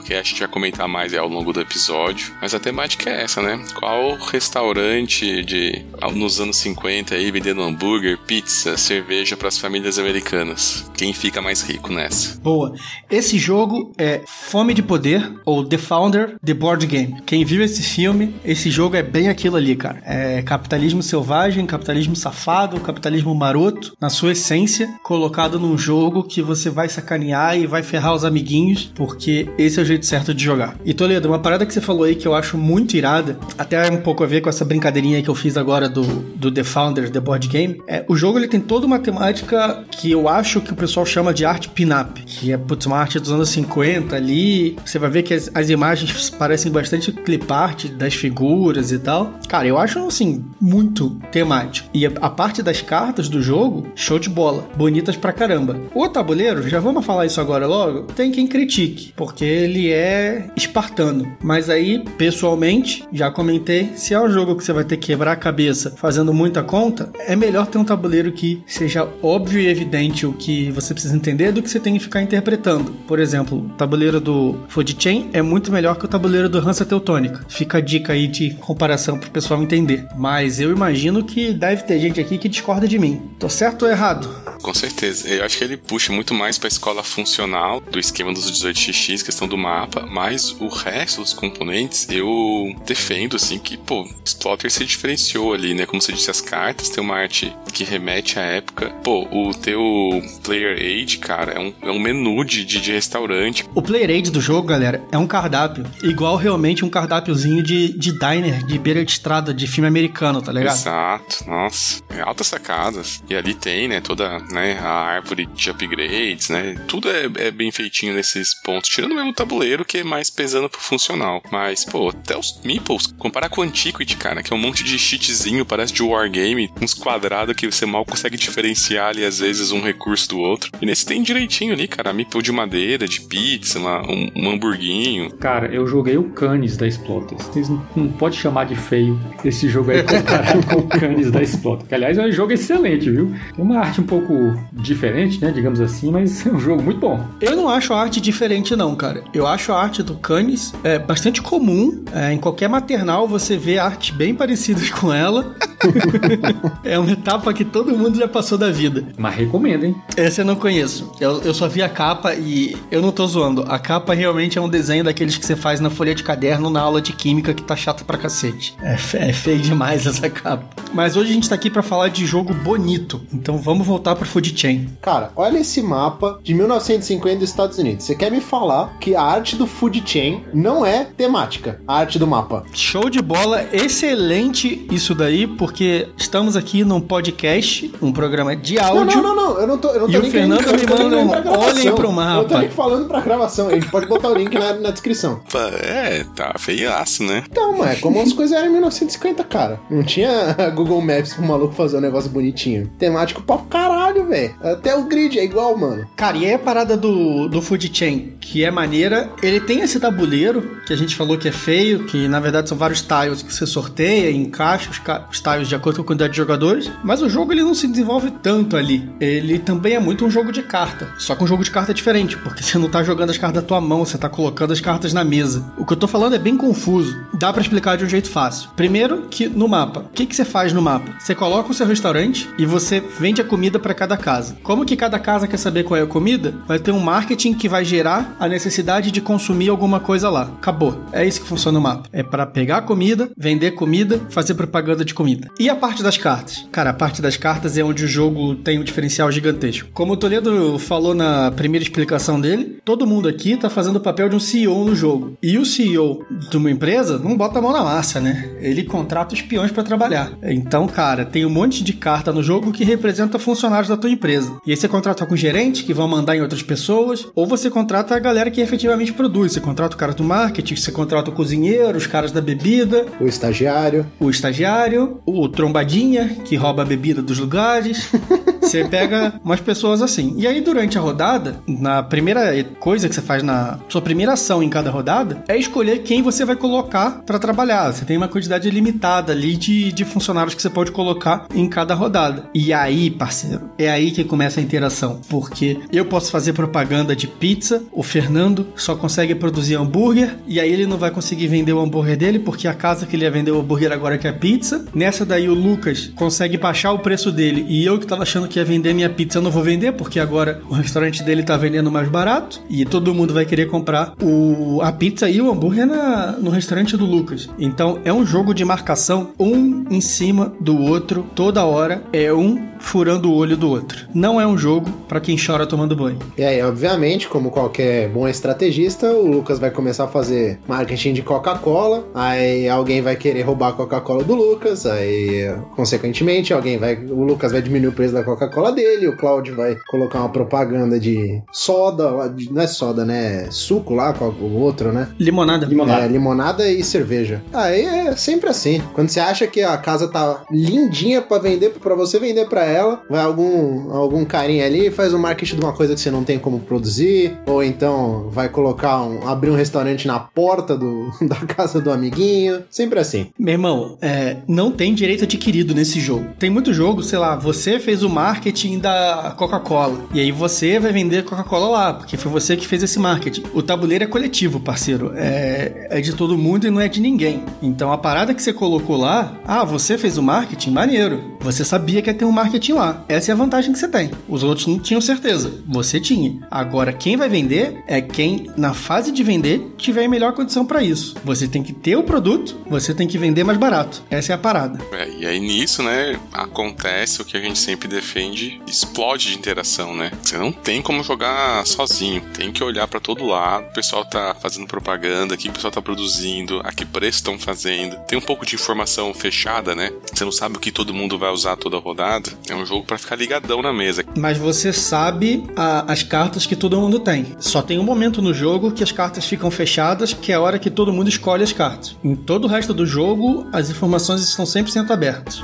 Que a gente vai comentar mais ao longo do episódio. Mas a temática é essa, né? Qual restaurante de nos anos 50 aí vendendo hambúrguer, pizza, cerveja para as famílias americanas? Quem fica mais rico nessa? Boa. Esse jogo é Fome de Poder ou The Founder The Board Game. Quem viu esse filme, esse jogo é bem aquilo ali, cara. É capitalismo selvagem, capitalismo safado, capitalismo maroto, na sua essência, colocado num jogo que você vai sacanear e vai ferrar os amiguinhos, porque esse é o jeito certo de jogar. E Toledo, uma parada que você falou aí que eu acho muito muito irada, até um pouco a ver com essa brincadeirinha que eu fiz agora do, do The Founders, The Board Game. É, o jogo ele tem toda uma temática que eu acho que o pessoal chama de arte pin-up, que é putz, uma arte dos anos 50 ali. Você vai ver que as, as imagens parecem bastante clip art das figuras e tal. Cara, eu acho assim, muito temático. E a, a parte das cartas do jogo, show de bola, bonitas pra caramba. O tabuleiro, já vamos falar isso agora logo, tem quem critique, porque ele é espartano. Mas aí, pessoalmente, já comentei, se é um jogo que você vai ter que quebrar a cabeça fazendo muita conta, é melhor ter um tabuleiro que seja óbvio e evidente o que você precisa entender do que você tem que ficar interpretando. Por exemplo, o tabuleiro do Food Chain é muito melhor que o tabuleiro do Hansa Teutônica. Fica a dica aí de comparação pro pessoal entender. Mas eu imagino que deve ter gente aqui que discorda de mim. Tô certo ou errado? Com certeza. Eu acho que ele puxa muito mais pra escola funcional do esquema dos 18x, questão do mapa, mas o resto dos componentes eu defendo, assim, que, pô, Splotter se diferenciou ali, né? Como você disse, as cartas tem uma arte que remete à época. Pô, o teu Player Aid, cara, é um, é um menu de, de, de restaurante. O Player Aid do jogo, galera, é um cardápio. Igual realmente um cardápiozinho de, de diner, de beira de estrada, de filme americano, tá ligado? Exato, nossa. É altas sacadas. E ali tem, né, toda né, a árvore de upgrades, né? Tudo é, é bem feitinho nesses pontos. Tirando mesmo o tabuleiro, que é mais pesando pro funcional. Mas, pô, até os meeples, comparar com o Antiquity, cara, que é um monte de cheatzinho, parece de wargame, uns quadrados que você mal consegue diferenciar ali, às vezes, um recurso do outro. E nesse tem direitinho ali, cara, meeple de madeira, de pizza, uma, um, um hamburguinho. Cara, eu joguei o Canis da Splotter. Vocês não, não pode chamar de feio esse jogo aí comparado com o Canis da Splotter. Que, aliás, é um jogo excelente, viu? Tem uma arte um pouco diferente, né, digamos assim, mas é um jogo muito bom. Eu não acho a arte diferente, não, cara. Eu acho a arte do Canis é, bastante comum. É, em qualquer maternal você vê artes bem parecidas com ela. é uma etapa que todo mundo já passou da vida. Mas recomendo, hein? Essa eu não conheço. Eu, eu só vi a capa e eu não tô zoando. A capa realmente é um desenho daqueles que você faz na folha de caderno na aula de química que tá chato pra cacete. É, é feio demais essa capa. Mas hoje a gente tá aqui para falar de jogo bonito. Então vamos voltar pro Food Chain. Cara, olha esse mapa de 1950 dos Estados Unidos. Você quer me falar que a arte do Food Chain não é temática, a arte do mapa? Show de bola, excelente isso daí, porque estamos aqui num podcast, um programa de áudio. Não, não, não, não. eu não tô, eu não tô e o Fernando me manda olhem pro mapa. Eu tô nem falando pra gravação, a gente pode botar o link na, na descrição. É, tá feiaço, né? Então, mas é como as coisas eram em 1950, cara. Não tinha Google Maps pro maluco fazer um negócio bonitinho. Temático pra caralho, velho. Até o grid é igual, mano. Cara, e aí a parada do, do Food Chain, que é maneira, ele tem esse tabuleiro, que a gente falou que é feio, que na verdade são vários tiles que você sorteia e encaixa os, tiles de acordo com a quantidade de jogadores, mas o jogo ele não se desenvolve tanto ali. Ele também é muito um jogo de carta, só que um jogo de carta diferente, porque você não tá jogando as cartas da tua mão, você tá colocando as cartas na mesa. O que eu tô falando é bem confuso. Dá para explicar de um jeito fácil. Primeiro, que no mapa, o que, que você faz no mapa? Você coloca o seu restaurante e você vende a comida para cada casa. Como que cada casa quer saber qual é a comida? Vai ter um marketing que vai gerar a necessidade de consumir alguma coisa lá. Acabou. É isso que funciona o mapa. É para pegar comida, vender comida, fazer propaganda de comida. E a parte das cartas? Cara, a parte das cartas é onde o jogo tem um diferencial gigantesco. Como o Toledo falou na primeira explicação dele, todo mundo aqui tá fazendo o papel de um CEO no jogo. E o CEO de uma empresa não bota a mão na massa, né? Ele contrata os peões para trabalhar. Então, cara, tem um monte de carta no jogo que representa funcionários da tua empresa. E aí você contrata com gerente que vão mandar em outras pessoas, ou você contrata a galera que efetivamente produz. Você contrata o cara do marketing, você contrata o cozinheiro, os caras da bebida, o estagiário, o estagiário, o trombadinha que rouba a bebida dos lugares. Você pega umas pessoas assim. E aí, durante a rodada, na primeira coisa que você faz na sua primeira ação em cada rodada, é escolher quem você vai colocar para trabalhar. Você tem uma quantidade limitada ali de, de funcionários que você pode colocar em cada rodada. E aí, parceiro, é aí que começa a interação. Porque eu posso fazer propaganda de pizza, o Fernando só consegue produzir hambúrguer, e aí ele não vai conseguir vender o hambúrguer dele, porque a casa que ele ia vender o hambúrguer agora que é pizza. Nessa daí, o Lucas consegue baixar o preço dele, e eu que tava achando que ia vender minha pizza, eu não vou vender, porque agora o restaurante dele tá vendendo mais barato e todo mundo vai querer comprar o, a pizza e o hambúrguer na, no restaurante do Lucas. Então é um jogo de marcação, um em cima do outro, toda hora. É um furando o olho do outro. Não é um jogo para quem chora tomando banho. E aí, obviamente, como qualquer bom estrategista, o Lucas vai começar a fazer marketing de Coca-Cola, aí alguém vai querer roubar a Coca-Cola do Lucas, aí, consequentemente, alguém vai. O Lucas vai diminuir o preço da Coca-Cola dele, o Cláudio vai colocar uma propaganda de soda, não é soda, né? Suco lá, com o outro, né? Limonada. Limonada. É, limonada e cerveja. Aí é sempre assim. Quando você acha que a casa tá lindinha pra vender, para você vender para ela, vai algum, algum carinha ali faz o um marketing de uma coisa que você não tem como produzir, ou então vai colocar um, abrir um restaurante na porta do, da casa do amiguinho. Sempre assim. Meu irmão, é, não tem direito adquirido nesse jogo. Tem muito jogo, sei lá, você fez o marketing da Coca-Cola. E aí você vai vender Coca-Cola lá, porque foi você que fez esse marketing. O tabuleiro é coletivo, parceiro. É, é de todo mundo e não é de ninguém. Então a parada que você colocou lá, ah, você fez o marketing, maneiro. Você sabia que ia ter um marketing lá. Essa é a vantagem que você tem. Os outros não tinham certeza. Você tinha. Agora, quem vai vender é quem, na fase de vender, tiver em melhor condição para isso. Você tem que ter o produto, você tem que vender mais barato. Essa é a parada. É, e aí nisso, né, acontece o que a gente sempre defende, explode de interação, né? Você não tem como jogar sozinho. Tem que olhar para todo lado. O pessoal tá fazendo propaganda, aqui o pessoal tá produzindo, a que preço estão fazendo. Tem um pouco de informação fechada, né? Você não sabe o que todo mundo vai usar toda a rodada. É um jogo para ficar ligadão na mesa. Mas você sabe a, as cartas que todo mundo tem. Só tem um momento no jogo que as cartas ficam fechadas, que é a hora que todo mundo escolhe as cartas. Em todo o resto do jogo, as informações estão 100% abertas.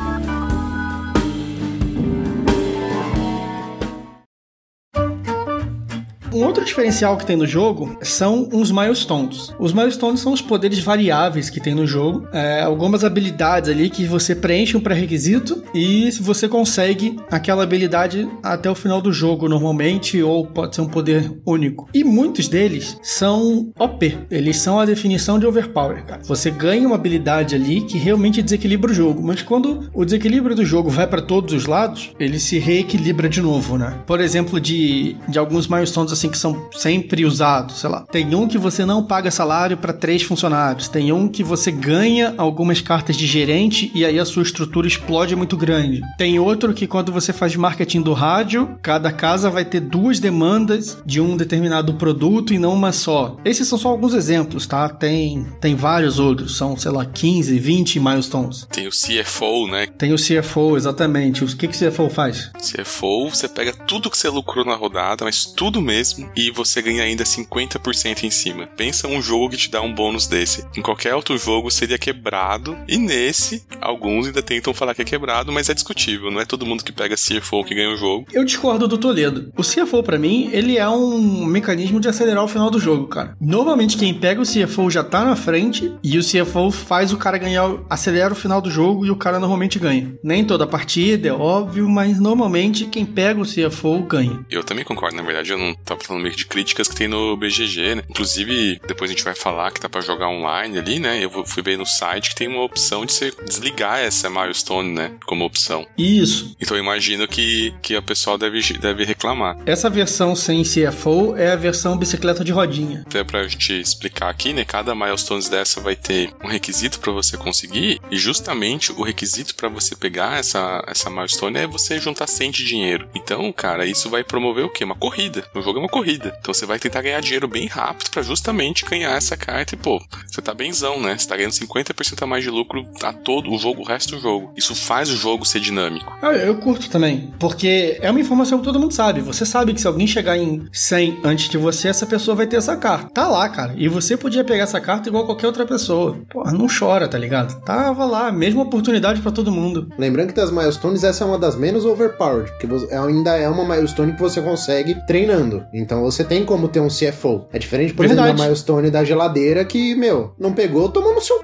Um outro diferencial que tem no jogo são uns milestones. Os milestones são os poderes variáveis que tem no jogo, é, algumas habilidades ali que você preenche um pré-requisito e você consegue aquela habilidade até o final do jogo normalmente, ou pode ser um poder único. E muitos deles são OP, eles são a definição de overpower, cara. Você ganha uma habilidade ali que realmente desequilibra o jogo, mas quando o desequilíbrio do jogo vai para todos os lados, ele se reequilibra de novo, né? Por exemplo, de, de alguns milestones assim que são sempre usados, sei lá. Tem um que você não paga salário para três funcionários, tem um que você ganha algumas cartas de gerente e aí a sua estrutura explode muito grande. Tem outro que quando você faz marketing do rádio, cada casa vai ter duas demandas de um determinado produto e não uma só. Esses são só alguns exemplos, tá? Tem tem vários outros, são, sei lá, 15, 20 milestones. Tem o CFO, né? Tem o CFO, exatamente. O que que o CFO faz? CFO, você pega tudo que você lucrou na rodada, mas tudo mesmo, e você ganha ainda 50% em cima. Pensa um jogo que te dá um bônus desse. Em qualquer outro jogo seria quebrado, e nesse, alguns ainda tentam falar que é quebrado, mas é discutível. Não é todo mundo que pega CFO que ganha o jogo. Eu discordo do Toledo. O CFO, para mim, ele é um mecanismo de acelerar o final do jogo, cara. Normalmente, quem pega o CFO já tá na frente, e o CFO faz o cara ganhar, acelera o final do jogo, e o cara normalmente ganha. Nem toda partida, é óbvio, mas normalmente quem pega o CFO ganha. Eu também concordo, na verdade, eu não tava falando meio de críticas que tem no BGG, né? Inclusive, depois a gente vai falar que tá pra jogar online ali, né? Eu fui ver no site que tem uma opção de você desligar essa milestone, né? Como opção. Isso. Então eu imagino que, que a pessoa deve, deve reclamar. Essa versão sem CFO é a versão bicicleta de rodinha. Até pra gente explicar aqui, né? Cada milestone dessa vai ter um requisito para você conseguir e justamente o requisito para você pegar essa, essa milestone é você juntar 100 de dinheiro. Então, cara, isso vai promover o quê? Uma corrida. O jogo é uma corrida. Então você vai tentar ganhar dinheiro bem rápido para justamente ganhar essa carta e, pô, você tá benzão, né? Você tá ganhando 50% a mais de lucro a todo o jogo, o resto do jogo. Isso faz o jogo ser dinâmico. Ah, eu curto também, porque é uma informação que todo mundo sabe. Você sabe que se alguém chegar em 100 antes de você, essa pessoa vai ter essa carta. Tá lá, cara. E você podia pegar essa carta igual qualquer outra pessoa. Porra, não chora, tá ligado? Tava lá, mesma oportunidade para todo mundo. Lembrando que das milestones, essa é uma das menos overpowered, porque ainda é uma milestone que você consegue treinando. Então você tem como ter um CFO. É diferente, por Verdade. exemplo, da milestone da geladeira que, meu, não pegou, tomou no seu.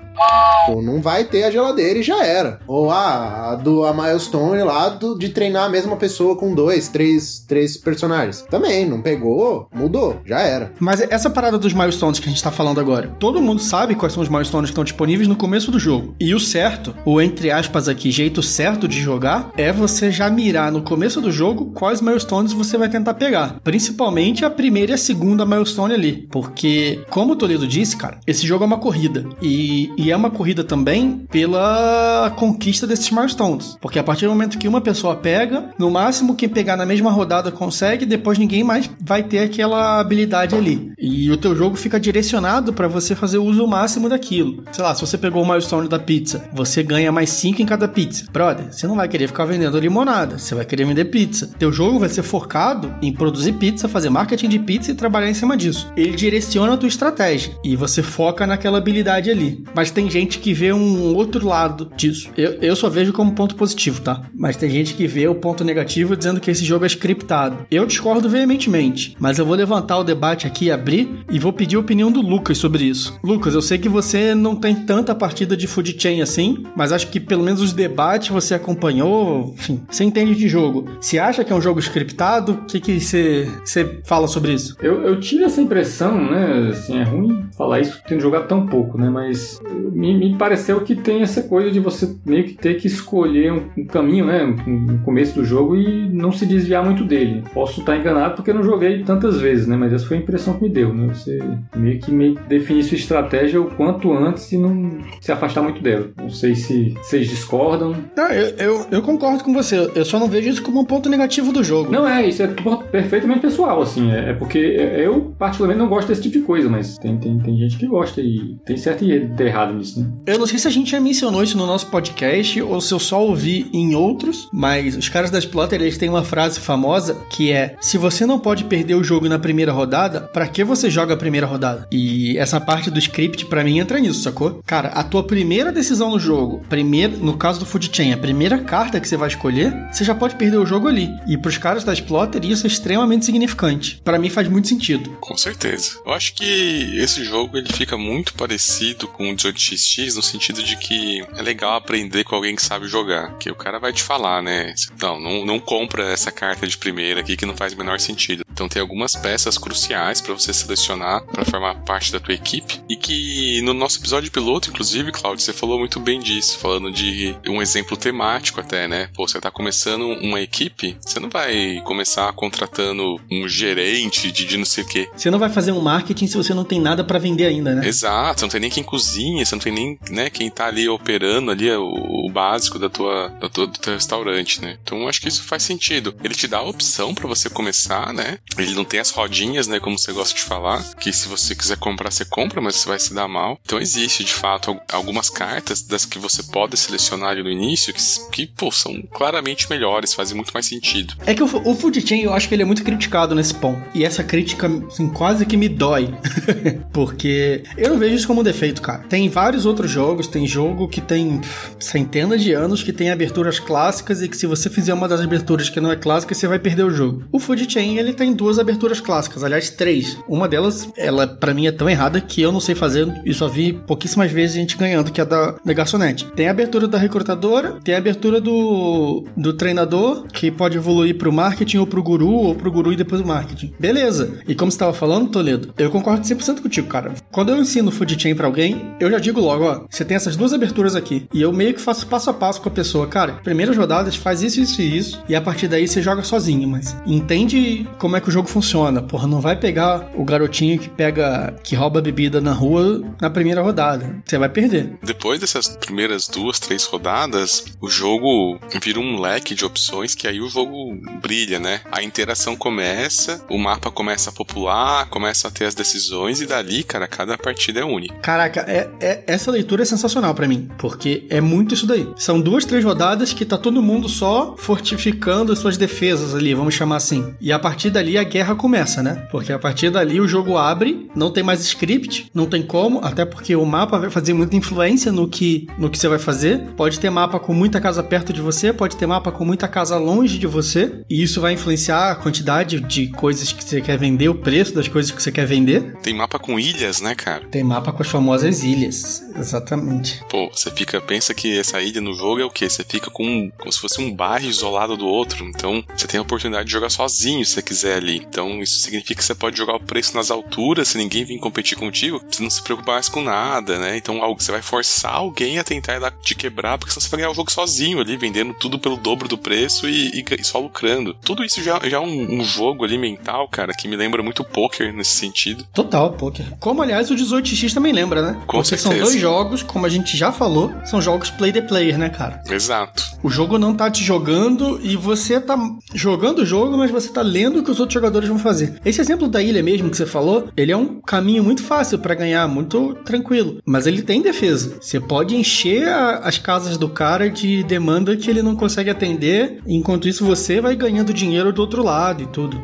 Pô, não vai ter a geladeira e já era. Ou ah, a do a milestone lá do, de treinar a mesma pessoa com dois, três, três personagens. Também, não pegou, mudou, já era. Mas essa parada dos milestones que a gente tá falando agora, todo mundo sabe quais são os milestones que estão disponíveis no começo do jogo. E o certo, ou entre aspas aqui, jeito certo de jogar, é você já mirar no começo do jogo quais milestones você vai tentar pegar. Principalmente a primeira e a segunda milestone ali. Porque, como o Toledo disse, cara, esse jogo é uma corrida. E, e é uma corrida também pela conquista desses milestones. Porque a partir do momento que uma pessoa pega, no máximo quem pegar na mesma rodada consegue, depois ninguém mais vai ter aquela habilidade ali. E o teu jogo fica direcionado para você fazer o uso máximo daquilo. Sei lá, se você pegou o milestone da pizza, você ganha mais 5 em cada pizza. Brother, você não vai querer ficar vendendo limonada, você vai querer vender pizza. Teu jogo vai ser focado em produzir pizza, fazer marketing de pizza e trabalhar em cima disso. Ele direciona a tua estratégia e você foca naquela habilidade ali. Mas tem gente que vê um outro lado disso. Eu, eu só vejo como ponto positivo, tá? Mas tem gente que vê o ponto negativo dizendo que esse jogo é scriptado. Eu discordo veementemente, mas eu vou levantar o debate aqui, abrir e vou pedir a opinião do Lucas sobre isso. Lucas, eu sei que você não tem tanta partida de Food Chain assim, mas acho que pelo menos os debates você acompanhou, enfim, você entende de jogo. Você acha que é um jogo scriptado? O que, que você, você fala sobre isso? Eu, eu tive essa impressão, né? Assim, é ruim falar isso tendo jogado tão pouco, né? Mas me, me pareceu que tem essa coisa de você meio que ter que escolher um, um caminho, né? No começo do jogo e não se desviar muito dele. Posso estar enganado porque eu não joguei tantas vezes, né? Mas essa foi a impressão que me deu, né? Você meio que meio definir sua estratégia o quanto antes e não se afastar muito dela. Não sei se vocês discordam. Não, eu, eu, eu concordo com você. Eu só não vejo isso como um ponto negativo do jogo. Não é, isso é perfeitamente pessoal, assim. É, é porque eu, particularmente, não gosto desse tipo de coisa, mas tem, tem, tem gente que gosta e tem certo e errado nisso, né? Eu não sei se a gente já mencionou isso no nosso podcast ou se eu só ouvi em outros, mas os caras da Splotter, eles têm uma frase famosa que é: se você não pode perder o jogo na primeira rodada, para que você joga a primeira rodada? E essa parte do script para mim entra nisso, sacou? Cara, a tua primeira decisão no jogo, primeiro, no caso do Food Chain, a primeira carta que você vai escolher, você já pode perder o jogo ali. E pros caras da Splotter isso é extremamente significante. Para mim faz muito sentido. Com certeza. Eu acho que esse jogo ele fica muito parecido com o 18xx no sentido de que é legal aprender com alguém que sabe jogar, que o cara vai te falar, né? Não, não, não compra essa carta de primeira aqui que não faz o menor sentido. Então tem algumas peças cruciais para você selecionar para formar parte da tua equipe e que no nosso episódio piloto, inclusive, Claudio, você falou muito bem disso, falando de um exemplo temático até, né? Pô, você tá começando uma equipe, você não vai começar contratando um gerente de, de não sei o quê. Você não vai fazer um marketing se você não tem nada para vender ainda, né? Exato, você não tem nem quem cozinha, você não tem nem, né, quem tá ali operando ali o, o básico da tua, da tua, do teu restaurante, né? Então acho que isso faz sentido. Ele te dá a opção para você começar, né? Ele não tem as rodinhas, né, como você gosta de falar, que se você quiser comprar, você compra, mas você vai se dar mal. Então existe, de fato, algumas cartas das que você pode selecionar ali no início que, que pô, são claramente melhores, fazem muito mais sentido. É que o, o Food Chain, eu acho que ele é muito criticado nesse E essa crítica, assim, quase que me dói. Porque eu não vejo isso como um defeito, cara. Tem vários outros jogos, tem jogo que tem centenas de anos que tem aberturas clássicas e que se você fizer uma das aberturas que não é clássica, você vai perder o jogo. O Food Chain, ele tem duas aberturas clássicas, aliás, três. Uma delas, ela para mim é tão errada que eu não sei fazer e só vi pouquíssimas vezes a gente ganhando, que é da, da garçonete. Tem a abertura da recrutadora, tem a abertura do, do treinador, que pode evoluir pro marketing ou pro guru, ou pro guru e depois o marketing. Beleza. E como você tava falando, Toledo, eu concordo 100% contigo, cara. Quando eu ensino Food Chain pra alguém, eu já digo logo, ó, você tem essas duas aberturas aqui. E eu meio que faço passo a passo com a pessoa. Cara, primeiras rodadas faz isso, isso e isso. E a partir daí você joga sozinho, mas entende como é que o jogo funciona. Porra, não vai pegar o garotinho que pega, que rouba bebida na rua na primeira rodada. Você vai perder. Depois dessas primeiras duas, três rodadas, o jogo vira um leque de opções que aí o jogo brilha, né? A interação começa, o mapa começa a popular, começa a ter as decisões e dali, cara, cada partida é única. Caraca, é, é, essa leitura é sensacional para mim, porque é muito isso daí. São duas, três rodadas que tá todo mundo só fortificando as suas defesas ali, vamos chamar assim. E a partir dali a guerra começa, né? Porque a partir dali o jogo abre, não tem mais script, não tem como, até porque o mapa vai fazer muita influência no que, no que você vai fazer. Pode ter mapa com muita casa perto de você, pode ter mapa com muita casa longe de você, e isso vai influenciar a quantidade de coisas que você quer vender, o preço das coisas que você quer vender. Tem mapa com ilhas, né, cara? Tem mapa com as famosas ilhas, exatamente. Pô, você fica, pensa que essa ilha no jogo é o quê? Você fica com como se fosse um bairro isolado do outro, então você tem a oportunidade de jogar sozinho se você quiser ali. Então isso significa que você pode jogar o preço nas alturas, se ninguém vir competir contigo, você não se preocupar mais com nada, né? Então você vai forçar alguém a tentar te quebrar, porque senão você vai ganhar o jogo sozinho ali, vendendo tudo pelo dobro do preço e, e, e só lucrando. Tudo isso já, já é um, um, jogo ali mental, cara, que me lembra muito poker nesse sentido. Total, poker. Como, aliás, o 18x também lembra, né? Com Porque certeza. são dois jogos, como a gente já falou, são jogos play the player, né, cara? Exato. O jogo não tá te jogando e você tá jogando o jogo, mas você tá lendo o que os outros jogadores vão fazer. Esse exemplo da ilha mesmo que você falou, ele é um caminho muito fácil para ganhar, muito tranquilo. Mas ele tem defesa. Você pode encher a, as casas do cara de demanda que ele não consegue atender, enquanto isso você vai ganhando dinheiro do outro lado e tudo.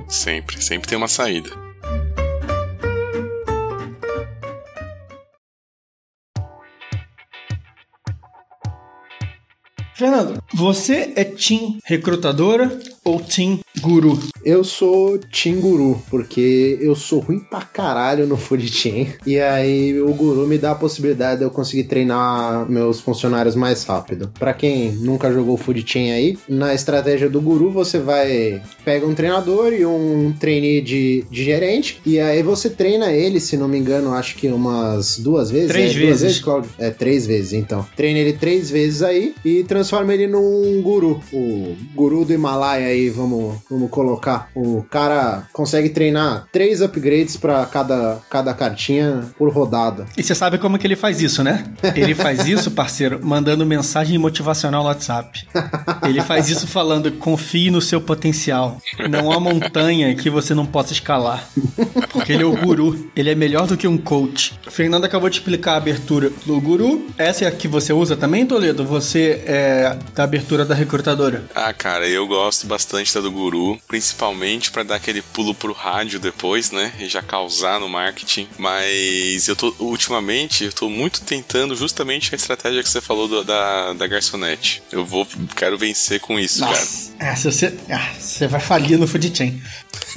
Sempre, sempre tem uma saída. Fernando, você é team recrutadora ou team guru? Eu sou team guru, porque eu sou ruim pra caralho no food chain. E aí o guru me dá a possibilidade de eu conseguir treinar meus funcionários mais rápido. Para quem nunca jogou food chain aí, na estratégia do guru você vai pega um treinador e um trainee de, de gerente e aí você treina ele, se não me engano, acho que umas duas vezes. Três é, vezes. Duas vezes, Claudio? É, três vezes então. Treina ele três vezes aí e transforma ele num guru. O guru do Himalaia aí, vamos, vamos colocar. O cara consegue treinar três upgrades para cada, cada cartinha por rodada. E você sabe como que ele faz isso, né? Ele faz isso, parceiro, mandando mensagem motivacional no WhatsApp. Ele faz isso falando: confie no seu potencial. Não há montanha que você não possa escalar. Porque ele é o guru. Ele é melhor do que um coach. O Fernando acabou de explicar a abertura do guru. Essa é a que você usa também, Toledo? Você é da abertura da recrutadora. Ah, cara, eu gosto bastante da do guru, principalmente para dar aquele pulo pro rádio depois, né? E já causar no marketing. Mas eu tô, ultimamente, eu tô muito tentando justamente a estratégia que você falou do, da, da garçonete. Eu vou, quero vencer com isso, cara. Nossa, é, se você, ah, você vai falir no food chain.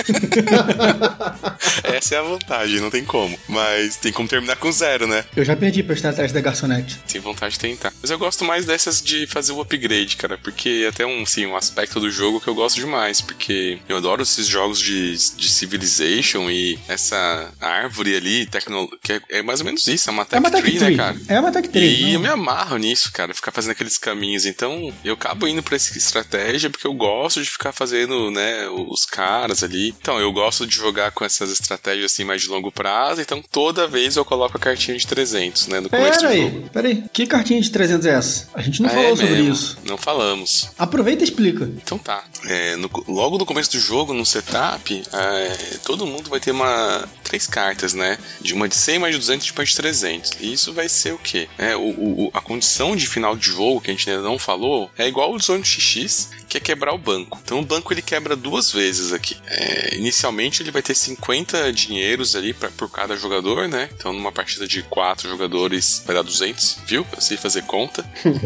Essa é a vantagem, não tem como. Mas tem como terminar com zero, né? Eu já perdi pra estratégia da garçonete. Tem vontade de tentar. Mas eu gosto mais dessas de fazer o upgrade, cara. Porque até um, sim, um aspecto do jogo que eu gosto demais. Porque eu adoro esses jogos de, de Civilization e essa árvore ali, tecno, que é, é mais ou menos isso. É uma tech, é uma tech tree, tree, né, cara? É uma tech tree. E não. eu me amarro nisso, cara, ficar fazendo aqueles caminhos. Então, eu acabo indo pra essa estratégia porque eu gosto de ficar fazendo, né, os caras ali. Então, eu gosto de jogar com essas estratégias assim mais de longo prazo. Então, toda vez eu coloco a cartinha de 300, né, no começo Pera do aí, jogo. pera aí. Que cartinha de 300 é essa? A gente não É falou sobre mesmo, isso. Não falamos. Aproveita e explica. Então tá. É, no- logo no começo do jogo, no setup, é, todo mundo vai ter uma três cartas, né? De uma de 100, mais de 200 e uma de 300. E isso vai ser o quê? É, o, o- a condição de final de jogo, que a gente ainda não falou, é igual o 18XX, que é quebrar o banco. Então o banco ele quebra duas vezes aqui. É, inicialmente ele vai ter 50 dinheiros ali pra, por cada jogador, né? Então numa partida de quatro jogadores vai dar 200, viu? Eu sei fazer conta.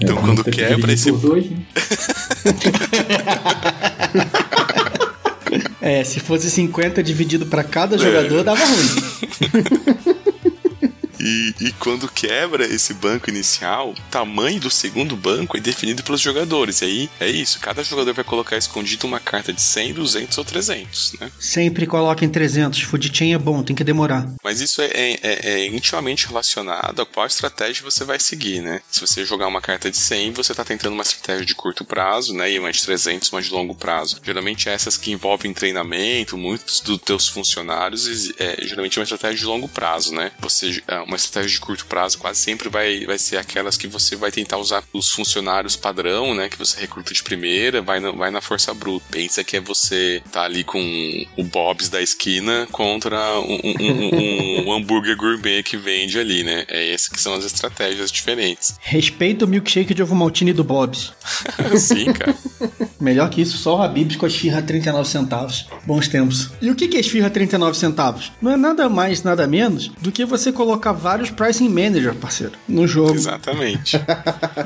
Então, quando Tem que quebra esse- por dois, né? É, se fosse 50 dividido pra cada jogador, dava ruim. E, e quando quebra esse banco inicial, o tamanho do segundo banco é definido pelos jogadores. E aí é isso, cada jogador vai colocar escondido uma carta de 100, 200 ou 300, né? Sempre coloca em 300. Food chain é bom, tem que demorar. Mas isso é, é- é- é intimamente relacionado a qual estratégia você vai seguir, né? Se você jogar uma carta de 100, você está tentando uma estratégia de curto prazo, né? E uma de 300, uma de longo prazo. Geralmente essas que envolvem treinamento, muitos dos teus funcionários, é, geralmente é uma estratégia de longo prazo, né? Você, é, uma estratégia de curto prazo quase sempre vai, vai ser aquelas que você vai tentar usar os funcionários padrão, né? Que você recruta de primeira, vai na, vai na força bruta. Pensa que é você tá ali com o Bob's da esquina contra um, um- um- um hambúrguer gourmet que vende ali, né? É esse que são as estratégias diferentes. Respeita o milkshake de ovo maltine do Bob's. Sim, cara. Melhor que isso, só o Habib's com a esfirra a 39 centavos. Bons tempos. E o que é esfirra a 39 centavos? Não é nada mais, nada menos do que você colocar vários Pricing Manager, parceiro, no jogo. Exatamente.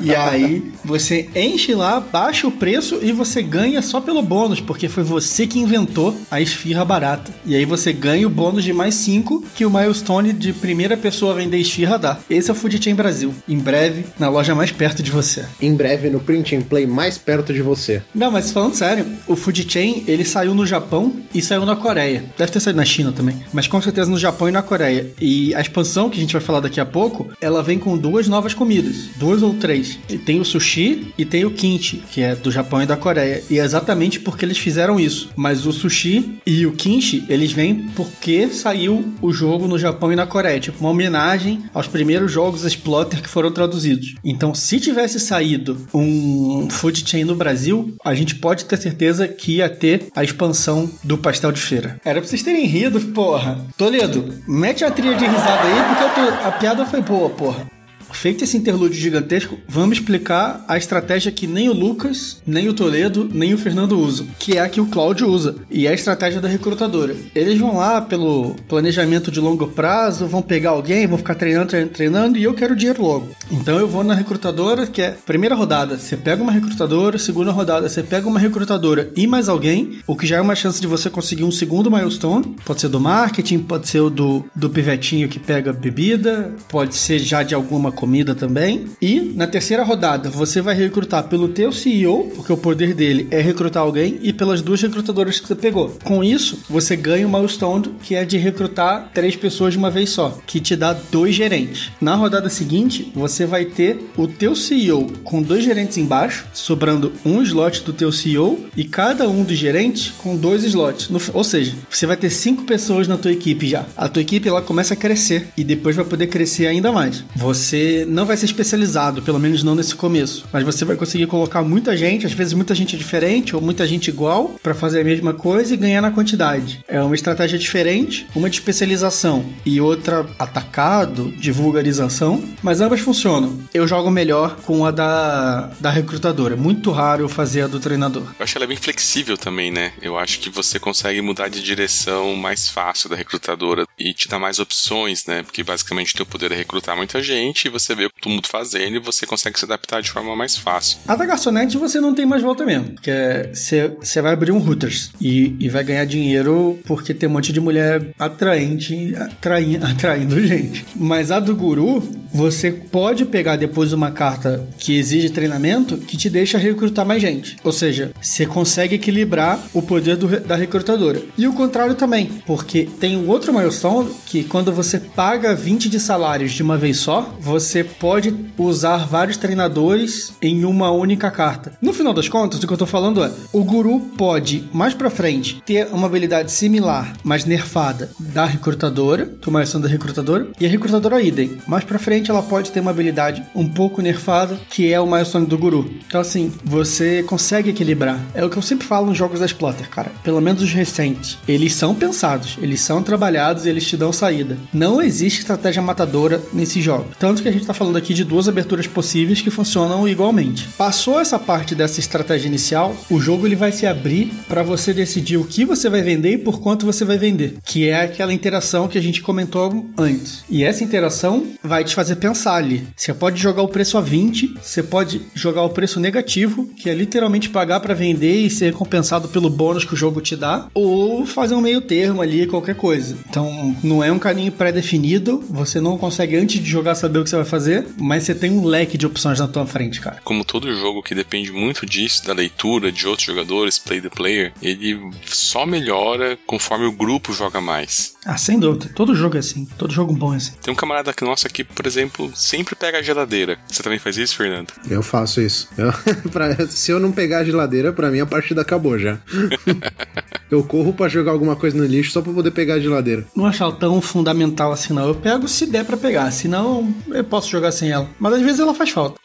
E aí você enche lá, baixa o preço e você ganha só pelo bônus, porque foi você que inventou a esfirra barata. E aí você ganha o bônus de mais 5 que o milestone de primeira pessoa a vender esfirra dá. Esse é o Food Chain Brasil. Em breve, na loja mais perto de você. Em breve no Print and Play mais perto de você. Não, mas falando sério, o Food Chain, ele saiu no Japão e saiu na Coreia. Deve ter saído na China também, mas com certeza no Japão e na Coreia. E a expansão que a gente vai falar daqui a pouco, ela vem com duas novas comidas, duas ou três. E tem o sushi e tem o kimchi, que é do Japão e da Coreia. E é exatamente porque eles fizeram isso. Mas o sushi e o kimchi, eles vêm porque saiu o jogo no Japão e na Coreia, tipo uma homenagem aos primeiros jogos Exploiter que foram traduzidos. Então, se tivesse saído um Food Chain no Brasil, a gente pode ter certeza que ia ter a expansão do pastel de feira. Era pra vocês terem rido, porra. Toledo, mete a trilha de risada aí, porque eu tô- a piada foi boa, porra. Feito esse interlúdio gigantesco, vamos explicar a estratégia que nem o Lucas, nem o Toledo, nem o Fernando usam, que é a que o Cláudio usa, e é a estratégia da recrutadora. Eles vão lá pelo planejamento de longo prazo, vão pegar alguém, vão ficar treinando, treinando, e eu quero dinheiro logo. Então eu vou na recrutadora, que é primeira rodada, você pega uma recrutadora, segunda rodada, você pega uma recrutadora e mais alguém, o que já é uma chance de você conseguir um segundo milestone, pode ser do marketing, pode ser do, do pivetinho que pega bebida, pode ser já de alguma comida também. E na terceira rodada, você vai recrutar pelo teu CEO, porque o poder dele é recrutar alguém, e pelas duas recrutadoras que você pegou. Com isso, você ganha o milestone, que é de recrutar três pessoas de uma vez só, que te dá dois gerentes. Na rodada seguinte, você vai ter o teu CEO com dois gerentes embaixo, sobrando um slot do teu CEO e cada um dos gerentes com dois slots. No- ou seja, você vai ter cinco pessoas na tua equipe já. A tua equipe ela começa a crescer e depois vai poder crescer ainda mais. Você não vai ser especializado, pelo menos não nesse começo, mas você vai conseguir colocar muita gente, às vezes muita gente diferente ou muita gente igual para fazer a mesma coisa e ganhar na quantidade. É uma estratégia diferente, uma de especialização e outra atacado, de vulgarização, mas ambas funcionam. Eu jogo melhor com a da, da recrutadora. Muito raro eu fazer a do treinador. Eu acho ela bem flexível também, né? Eu acho que você consegue mudar de direção mais fácil da recrutadora e te dá mais opções, né? Porque basicamente o teu poder é recrutar muita gente e você vê o todo mundo fazendo e você consegue se adaptar de forma mais fácil. A da garçonete você não tem mais volta mesmo. Porque você vai abrir um Hooters e, e vai ganhar dinheiro porque tem um monte de mulher atraente atrai, atraindo gente. Mas a do guru, você pode pegar depois uma carta que exige treinamento que te deixa recrutar mais gente. Ou seja, você consegue equilibrar o poder do da recrutadora. E o contrário também, porque tem outro milestone que quando você paga 20 de salários de uma vez só, você pode usar vários treinadores em uma única carta. No final das contas, o que eu tô falando é, o guru pode mais pra frente ter uma habilidade similar, mas nerfada da recrutadora, ação da recrutadora, e a recrutadora idem. Mais pra frente ela pode ter uma habilidade um pouco nerfada, que é o milestone do guru. Então assim, você consegue equilibrar. É o que eu sempre falo nos jogos da Splotter, cara. Pelo menos os recentes. Eles são pensados, eles são trabalhados e eles te dão saída. Não existe estratégia matadora nesse jogo. Tanto que a gente tá falando aqui de duas aberturas possíveis que funcionam igualmente. Passou essa parte dessa estratégia inicial, o jogo ele vai se abrir para você decidir o que você vai vender e por quanto você vai vender, que é aquela interação que a gente comentou antes. E essa interação vai te fazer pensar ali. Você pode jogar o preço a 20, você pode jogar o preço negativo, que é literalmente pagar para vender e ser compensado pelo bônus que o jogo te dá, ou fazer um meio termo ali, qualquer coisa. Então, não é um caminho pré-definido, você não consegue antes de jogar saber o que você vai fazer, mas você tem um leque de opções na tua frente, cara. Como todo jogo que depende muito disso, da leitura de outros jogadores, play the player, ele só melhora conforme o grupo joga mais. Ah, sem dúvida. Todo jogo é assim. Todo jogo bom é assim. Tem um camarada nosso aqui, por exemplo, sempre pega a geladeira. Você também faz isso, Fernando? Eu faço isso. Eu- pra- se eu não pegar a geladeira, pra mim a partida acabou já. eu corro pra jogar alguma coisa no lixo só pra poder pegar a geladeira. Não achar tão fundamental assim, não. Eu pego se der pra pegar, senão eu posso jogar sem ela. Mas às vezes ela faz falta.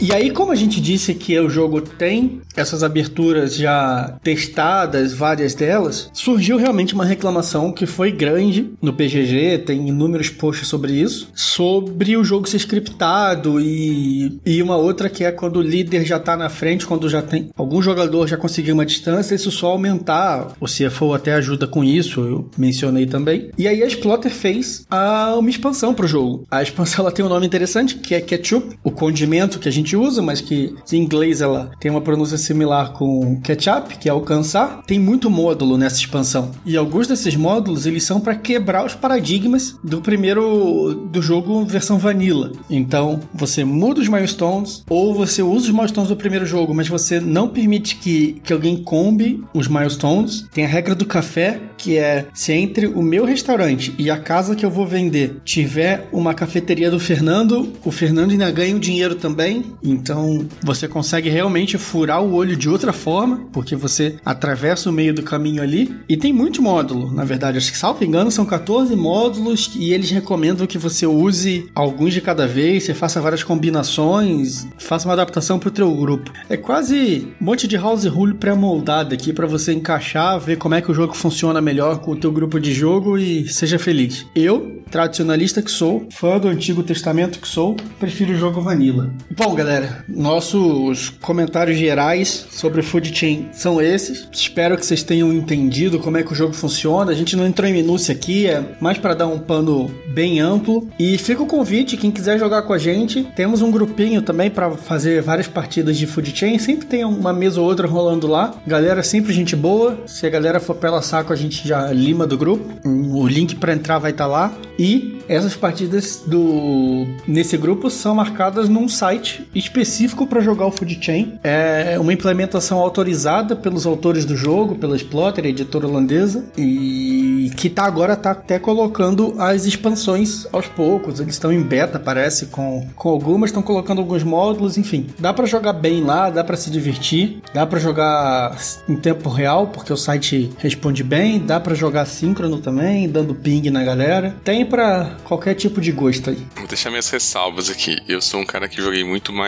E aí, como a gente disse que o jogo tem essas aberturas já testadas, várias delas, surgiu realmente uma reclamação que foi grande no PGG, tem inúmeros posts sobre isso, sobre o jogo ser scriptado e, e uma outra que é quando o líder já tá na frente, quando já tem algum jogador já conseguiu uma distância, isso só aumentar. O CFO até ajuda com isso, eu mencionei também. E aí a Exploiter fez a, uma expansão pro jogo. A expansão ela tem um nome interessante, que é Ketchup, o condimento que a gente usa, mas que em inglês ela tem uma pronúncia similar com ketchup, que é alcançar. Tem muito módulo nessa expansão. E alguns desses módulos, eles são para quebrar os paradigmas do primeiro do jogo versão vanilla. Então, você muda os milestones ou você usa os milestones do primeiro jogo, mas você não permite que, que alguém combe os milestones. Tem a regra do café, que é se entre o meu restaurante e a casa que eu vou vender tiver uma cafeteria do Fernando, o Fernando ainda ganha o dinheiro também. Então, você consegue realmente furar o olho de outra forma, porque você atravessa o meio do caminho ali. E tem muito módulo, na verdade, acho que salvo engano são 14 módulos e eles recomendam que você use alguns de cada vez, você faça várias combinações, faça uma adaptação para o teu grupo. É quase um monte de house rule pré-moldado aqui para você encaixar, ver como é que o jogo funciona melhor com o teu grupo de jogo e seja feliz. Eu, tradicionalista que sou, fã do Antigo Testamento que sou, prefiro o jogo Vanilla. Bom, galera, nossos comentários gerais sobre Food Chain são esses. Espero que vocês tenham entendido como é que o jogo funciona. A gente não entrou em minúcia aqui, é mais para dar um pano bem amplo. E fica o convite, quem quiser jogar com a gente, temos um grupinho também para fazer várias partidas de Food Chain. Sempre tem uma mesa ou outra rolando lá. Galera, sempre gente boa. Se a galera for pela saco, a gente já lima do grupo. O link para entrar vai estar tá lá. E essas partidas do nesse grupo são marcadas num site específico para jogar o Food Chain. É uma implementação autorizada pelos autores do jogo, pela Splotter, editora holandesa, e que tá agora tá até colocando as expansões aos poucos. Eles estão em beta, parece, com, com algumas, estão colocando alguns módulos, enfim. Dá para jogar bem lá, dá para se divertir, dá para jogar em tempo real, porque o site responde bem, dá para jogar síncrono também, dando ping na galera. Tem para qualquer tipo de gosto aí. Vou deixar minhas ressalvas aqui. Eu sou um cara que joguei muito mais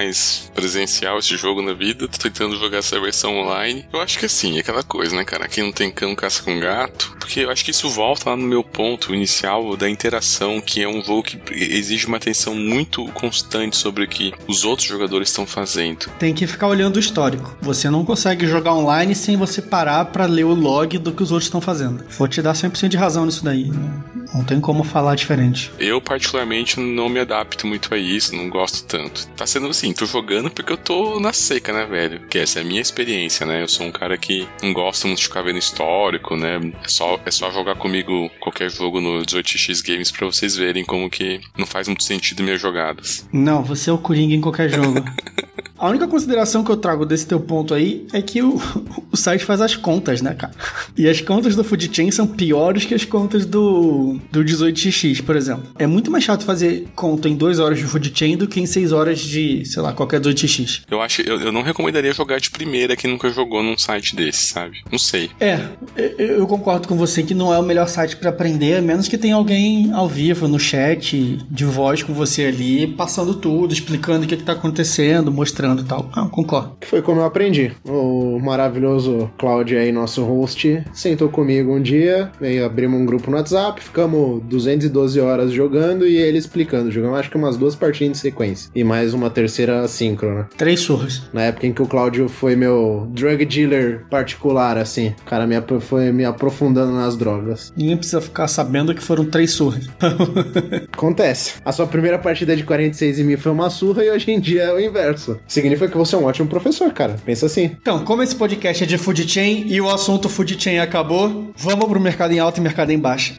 presencial esse jogo na vida, tô tentando jogar essa versão online. Eu acho que assim, é aquela coisa, né, cara? Quem não tem cão caça com gato. Porque eu acho que isso volta lá no meu ponto inicial da interação, que é um jogo que exige uma atenção muito constante sobre o que os outros jogadores estão fazendo. Tem que ficar olhando o histórico. Você não consegue jogar online sem você parar para ler o log do que os outros estão fazendo. Vou te dar 100% de razão nisso daí. Né? Não tem como falar diferente. Eu, particularmente, não me adapto muito a isso, não gosto tanto. Tá sendo assim, tô jogando porque eu tô na seca, né, velho? Que essa é a minha experiência, né? Eu sou um cara que não gosta muito de ficar vendo histórico, né? É só, é só jogar comigo qualquer jogo no 18x Games pra vocês verem como que não faz muito sentido minhas jogadas. Não, você é o Coringa em qualquer jogo. A única consideração que eu trago desse teu ponto aí é que o, o site faz as contas, né, cara? E as contas do Food Chain são piores que as contas do, do 18x, por exemplo. É muito mais chato fazer conta em 2 horas de Food Chain do que em 6 horas de, sei lá, qualquer 18x. Eu acho, eu, eu não recomendaria jogar de primeira quem nunca jogou num site desse, sabe? Não sei. É, eu concordo com você que não é o melhor site para aprender, a menos que tenha alguém ao vivo no chat, de voz com você ali, passando tudo, explicando o que, que tá acontecendo, mostrando e tal. Ah, concordo. Foi como eu aprendi. O maravilhoso Cláudio aí, nosso host, sentou comigo um dia, veio abrimos um grupo no WhatsApp, ficamos 212 horas jogando e ele explicando. Jogamos acho que umas duas partidas em sequência. E mais uma terceira síncrona. Três surras. Na época em que o Cláudio foi meu drug dealer particular, assim. O cara me, foi me aprofundando nas drogas. Ninguém precisa ficar sabendo que foram três surras. Acontece. A sua primeira partida de 46 mil foi uma surra e hoje em dia é o inverso significa que você é um ótimo professor, cara. Pensa assim. Então, como esse podcast é de food chain e o assunto food chain acabou, vamos pro mercado em alta e mercado em baixa.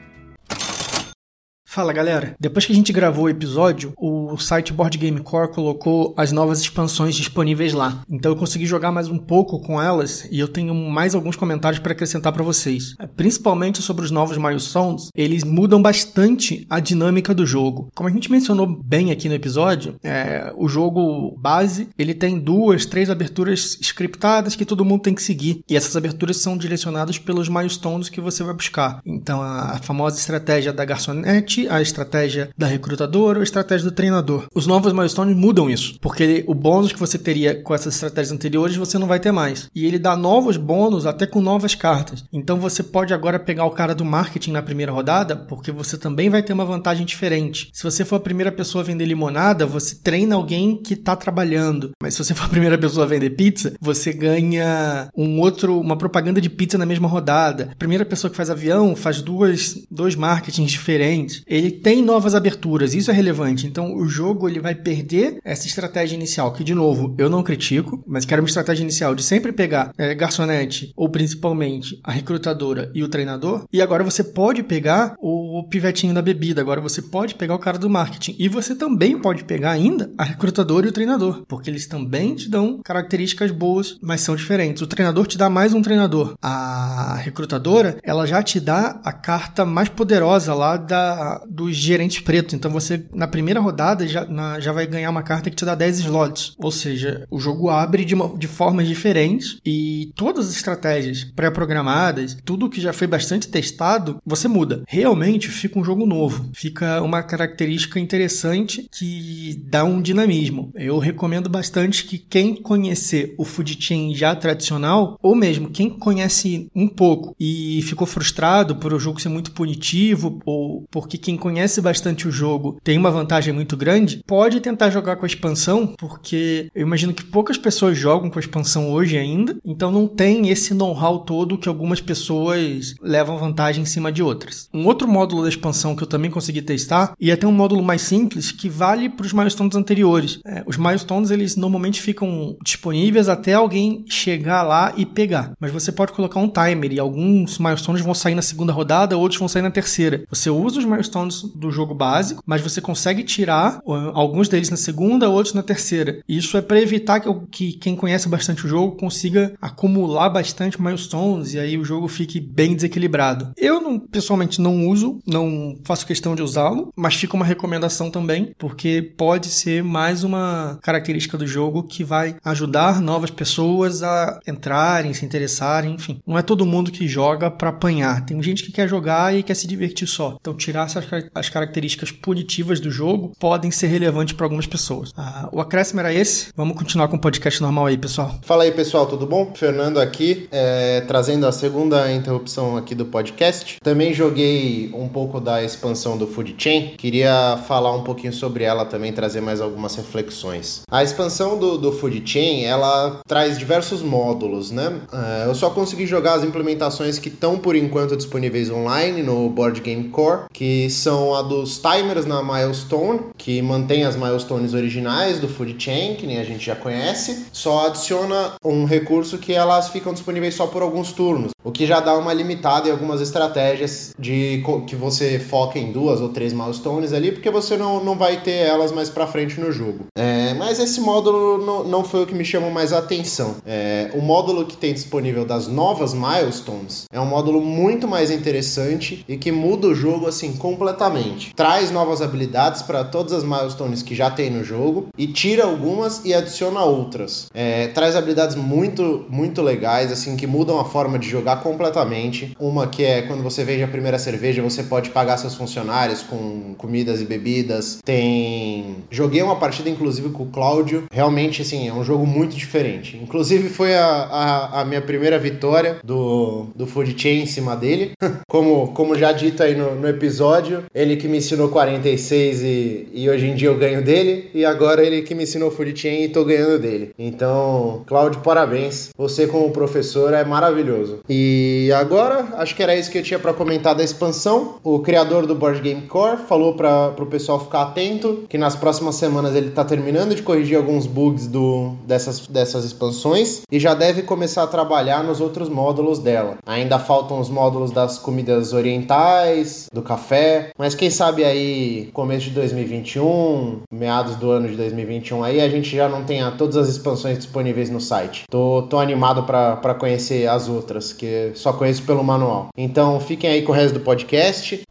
Fala galera, depois que a gente gravou o episódio, o site Board Game Core colocou as novas expansões disponíveis lá. Então eu consegui jogar mais um pouco com elas e eu tenho mais alguns comentários para acrescentar para vocês. É, principalmente sobre os novos milestones, eles mudam bastante a dinâmica do jogo. Como a gente mencionou bem aqui no episódio, é, o jogo base ele tem duas, três aberturas scriptadas que todo mundo tem que seguir e essas aberturas são direcionadas pelos milestones que você vai buscar. Então a famosa estratégia da garçonete a estratégia da recrutadora ou a estratégia do treinador. Os novos milestones mudam isso, porque o bônus que você teria com essas estratégias anteriores você não vai ter mais. E ele dá novos bônus até com novas cartas. Então você pode agora pegar o cara do marketing na primeira rodada, porque você também vai ter uma vantagem diferente. Se você for a primeira pessoa a vender limonada, você treina alguém que está trabalhando. Mas se você for a primeira pessoa a vender pizza, você ganha um outro, uma propaganda de pizza na mesma rodada. A primeira pessoa que faz avião faz duas, dois marketings diferentes. Ele tem novas aberturas, isso é relevante. Então o jogo ele vai perder essa estratégia inicial, que de novo eu não critico, mas que era uma estratégia inicial de sempre pegar é, garçonete ou principalmente a recrutadora e o treinador. E agora você pode pegar o, o pivetinho da bebida, agora você pode pegar o cara do marketing e você também pode pegar ainda a recrutadora e o treinador, porque eles também te dão características boas, mas são diferentes. O treinador te dá mais um treinador. A recrutadora, ela já te dá a carta mais poderosa lá da, dos gerentes pretos. Então você, na primeira rodada, já, na, já vai ganhar uma carta que te dá 10 slots. Ou seja, o jogo abre de, uma, de formas diferentes e todas as estratégias pré-programadas, tudo que já foi bastante testado, você muda. Realmente fica um jogo novo. Fica uma característica interessante que dá um dinamismo. Eu recomendo bastante que quem conhecer o Food Chain já tradicional, ou mesmo quem conhece um pouco e ficou frustrado por o jogo ser muito punitivo, ou porque quem conhece bastante o jogo tem uma vantagem muito grande, pode tentar jogar com a expansão, porque eu imagino que poucas pessoas jogam com a expansão hoje ainda, então não tem esse know-how todo que algumas pessoas levam vantagem em cima de outras. Um outro módulo da expansão que eu também consegui testar, e até um módulo mais simples, que vale para os milestones anteriores. É, os milestones, eles normalmente ficam disponíveis até alguém chegar lá e pegar. Mas você pode colocar um timer e alguns milestones vão sair na segunda rodada, outros vão sair na terceira. Você usa os milestones do jogo básico, mas você consegue tirar alguns deles na segunda, outros na terceira. Isso é para evitar que, que quem conhece bastante o jogo consiga acumular bastante milestones e aí o jogo fique bem desequilibrado. Eu não, pessoalmente não uso, não faço questão de usá-lo, mas fica uma recomendação também, porque pode ser mais uma característica do jogo que vai ajudar novas pessoas a entrarem, se interessarem, enfim. Não é todo mundo que joga para apanhar. Tem gente que quer jogar e quer se divertir só. Então tirar as características punitivas do jogo podem ser relevantes para algumas pessoas. Ah, o acréscimo era esse. Vamos continuar com o podcast normal aí, pessoal. Fala aí, pessoal, tudo bom? Fernando aqui, é, trazendo a segunda interrupção aqui do podcast. Também joguei um pouco da expansão do Food Chain. Queria falar um pouquinho sobre ela também, trazer mais algumas reflexões. A expansão do, do Food Chain, ela traz diversos módulos, né? É, eu só consegui jogar as implementações que estão, por enquanto, disponíveis online no Board Game Core, que são a dos timers na Milestone, que mantém as milestones originais do Food Chain, que nem a gente já conhece, só adiciona um recurso que elas ficam disponíveis só por alguns turnos, o que já dá uma limitada em algumas estratégias de que você foca em duas ou três milestones ali, porque você não, não vai ter elas mais pra frente no jogo. É, mas esse módulo não, foi o que me chamou mais a atenção. É, o módulo que tem disponível das novas milestones é um módulo muito mais interessante e que muda o jogo assim. Traz novas habilidades para todas as milestones que já tem no jogo e tira algumas e adiciona outras. É, traz habilidades muito muito legais assim que mudam a forma de jogar completamente. Uma que é quando você vende a primeira cerveja, você pode pagar seus funcionários com comidas e bebidas. Tem joguei uma partida inclusive com o Cláudio. Realmente assim, é um jogo muito diferente. Inclusive foi a, a, a minha primeira vitória do, do Food Chain em cima dele. como, como já dito aí no, no episódio, ele que me ensinou 46 e, e hoje em dia eu ganho dele. E agora ele que me ensinou Food Chain e tô ganhando dele. Então, Cláudio, parabéns. Você como professor é maravilhoso. E agora, acho que era isso que eu tinha para comentar da expansão. O criador do Board Game Core falou para o pessoal ficar atento que nas próximas semanas ele tá terminando de corrigir alguns bugs do, dessas, dessas expansões e já deve começar a trabalhar nos outros módulos dela. Ainda faltam os módulos das comidas orientais, do café, mas quem sabe aí começo de 2021, meados do ano de 2021 aí a gente já não tenha todas as expansões disponíveis no site. Tô, tô animado para conhecer as outras, que só conheço pelo manual. Então fiquem aí com o resto do podcast.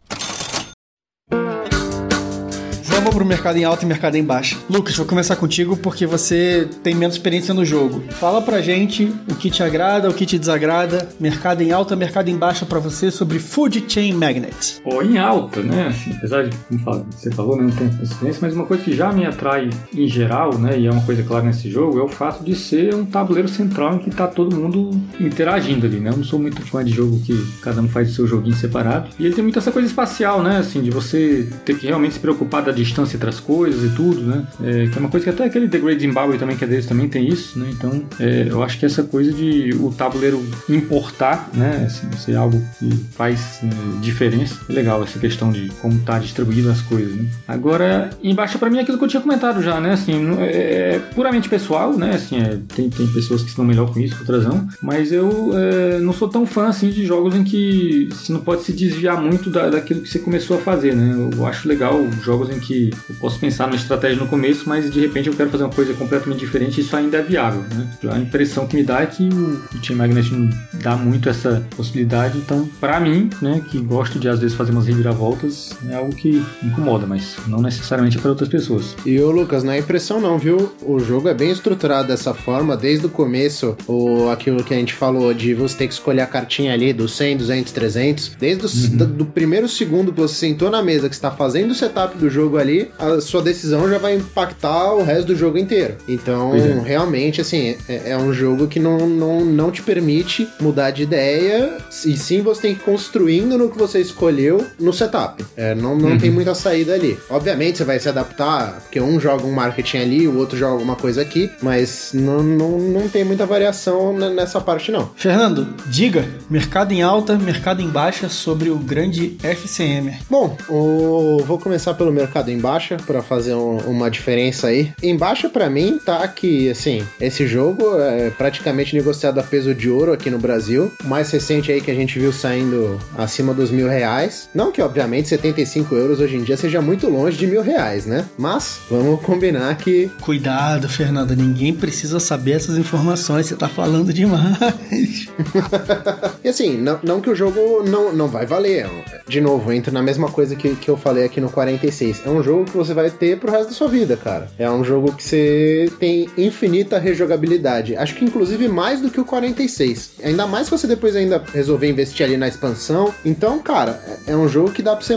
Vou pro mercado em alta e mercado em baixa. Lucas, vou começar contigo porque você tem menos experiência no jogo. Fala pra gente o que te agrada, o que te desagrada, mercado em alta, mercado em baixa para você sobre Food Chain Magnet. Pô, em alta, né? Assim, apesar de, como você falou, né, não tem experiência, mas uma coisa que já me atrai em geral, né, e é uma coisa clara nesse jogo, é o fato de ser um tabuleiro central em que tá todo mundo interagindo ali, né? Eu não sou muito fã de jogo que cada um faz o seu joguinho separado. E ele tem muito essa coisa espacial, né? Assim, de você ter que realmente se preocupar da distância entre as coisas e tudo, né? É, que é uma coisa que até aquele The Great Zimbabwe também, que é deles, também tem isso, né? Então, é, eu acho que essa coisa de o tabuleiro importar, né? Assim, ser algo que faz né, diferença. É legal essa questão de como tá distribuído as coisas, né? Agora, embaixo para mim é aquilo que eu tinha comentado já, né? Assim, é, é puramente pessoal, né? Assim, é, tem, tem pessoas que estão melhor com isso, outras não. Mas eu é, não sou tão fã, assim, de jogos em que você não pode se desviar muito da, daquilo que você começou a fazer, né? Eu acho legal jogos em que eu posso pensar numa estratégia no começo, mas de repente eu quero fazer uma coisa completamente diferente e isso ainda é viável, né? A impressão que me dá é que o, o Team Magnet não dá muito essa possibilidade, então, para mim, né, que gosto de às vezes fazer umas reviravoltas, é algo que incomoda, mas não necessariamente para outras pessoas. E o Lucas, não é impressão não, viu? O jogo é bem estruturado dessa forma, desde o começo, o, aquilo que a gente falou de você ter que escolher a cartinha ali do 100, 200, 300, desde o uhum. do, do primeiro segundo que você sentou na mesa, que está fazendo o setup do jogo ali, a sua decisão já vai impactar o resto do jogo inteiro. Então, é. realmente, assim, é, é, um jogo que não, não, não te permite mudar de ideia, e sim você tem que ir construindo no que você escolheu no setup. É, não não uhum. tem muita saída ali. Obviamente, você vai se adaptar, porque um joga um marketing ali, o outro joga alguma coisa aqui, mas não, não, não tem muita variação nessa parte, não. Fernando, diga, mercado em alta, mercado em baixa sobre o grande FCM. Bom, o... vou começar pelo mercado em baixa para fazer um, uma diferença aí. Em baixa para mim tá que assim, esse jogo é praticamente negociado a peso de ouro aqui no Brasil. O mais recente aí que a gente viu saindo acima dos mil reais. Não que obviamente 75 euros hoje em dia seja muito longe de mil reais, né? Mas vamos combinar que. Cuidado, Fernanda, ninguém precisa saber essas informações, você tá falando demais. e assim, não, não que o jogo não, não vai valer. De novo, entra na mesma coisa que, que eu falei aqui no 46. É um jogo que você vai ter pro resto da sua vida, cara. É um jogo que você tem infinita rejogabilidade. Acho que inclusive mais do que o 46. Ainda mais se você depois ainda resolver investir ali na expansão. Então, cara, é, é um jogo que dá pra você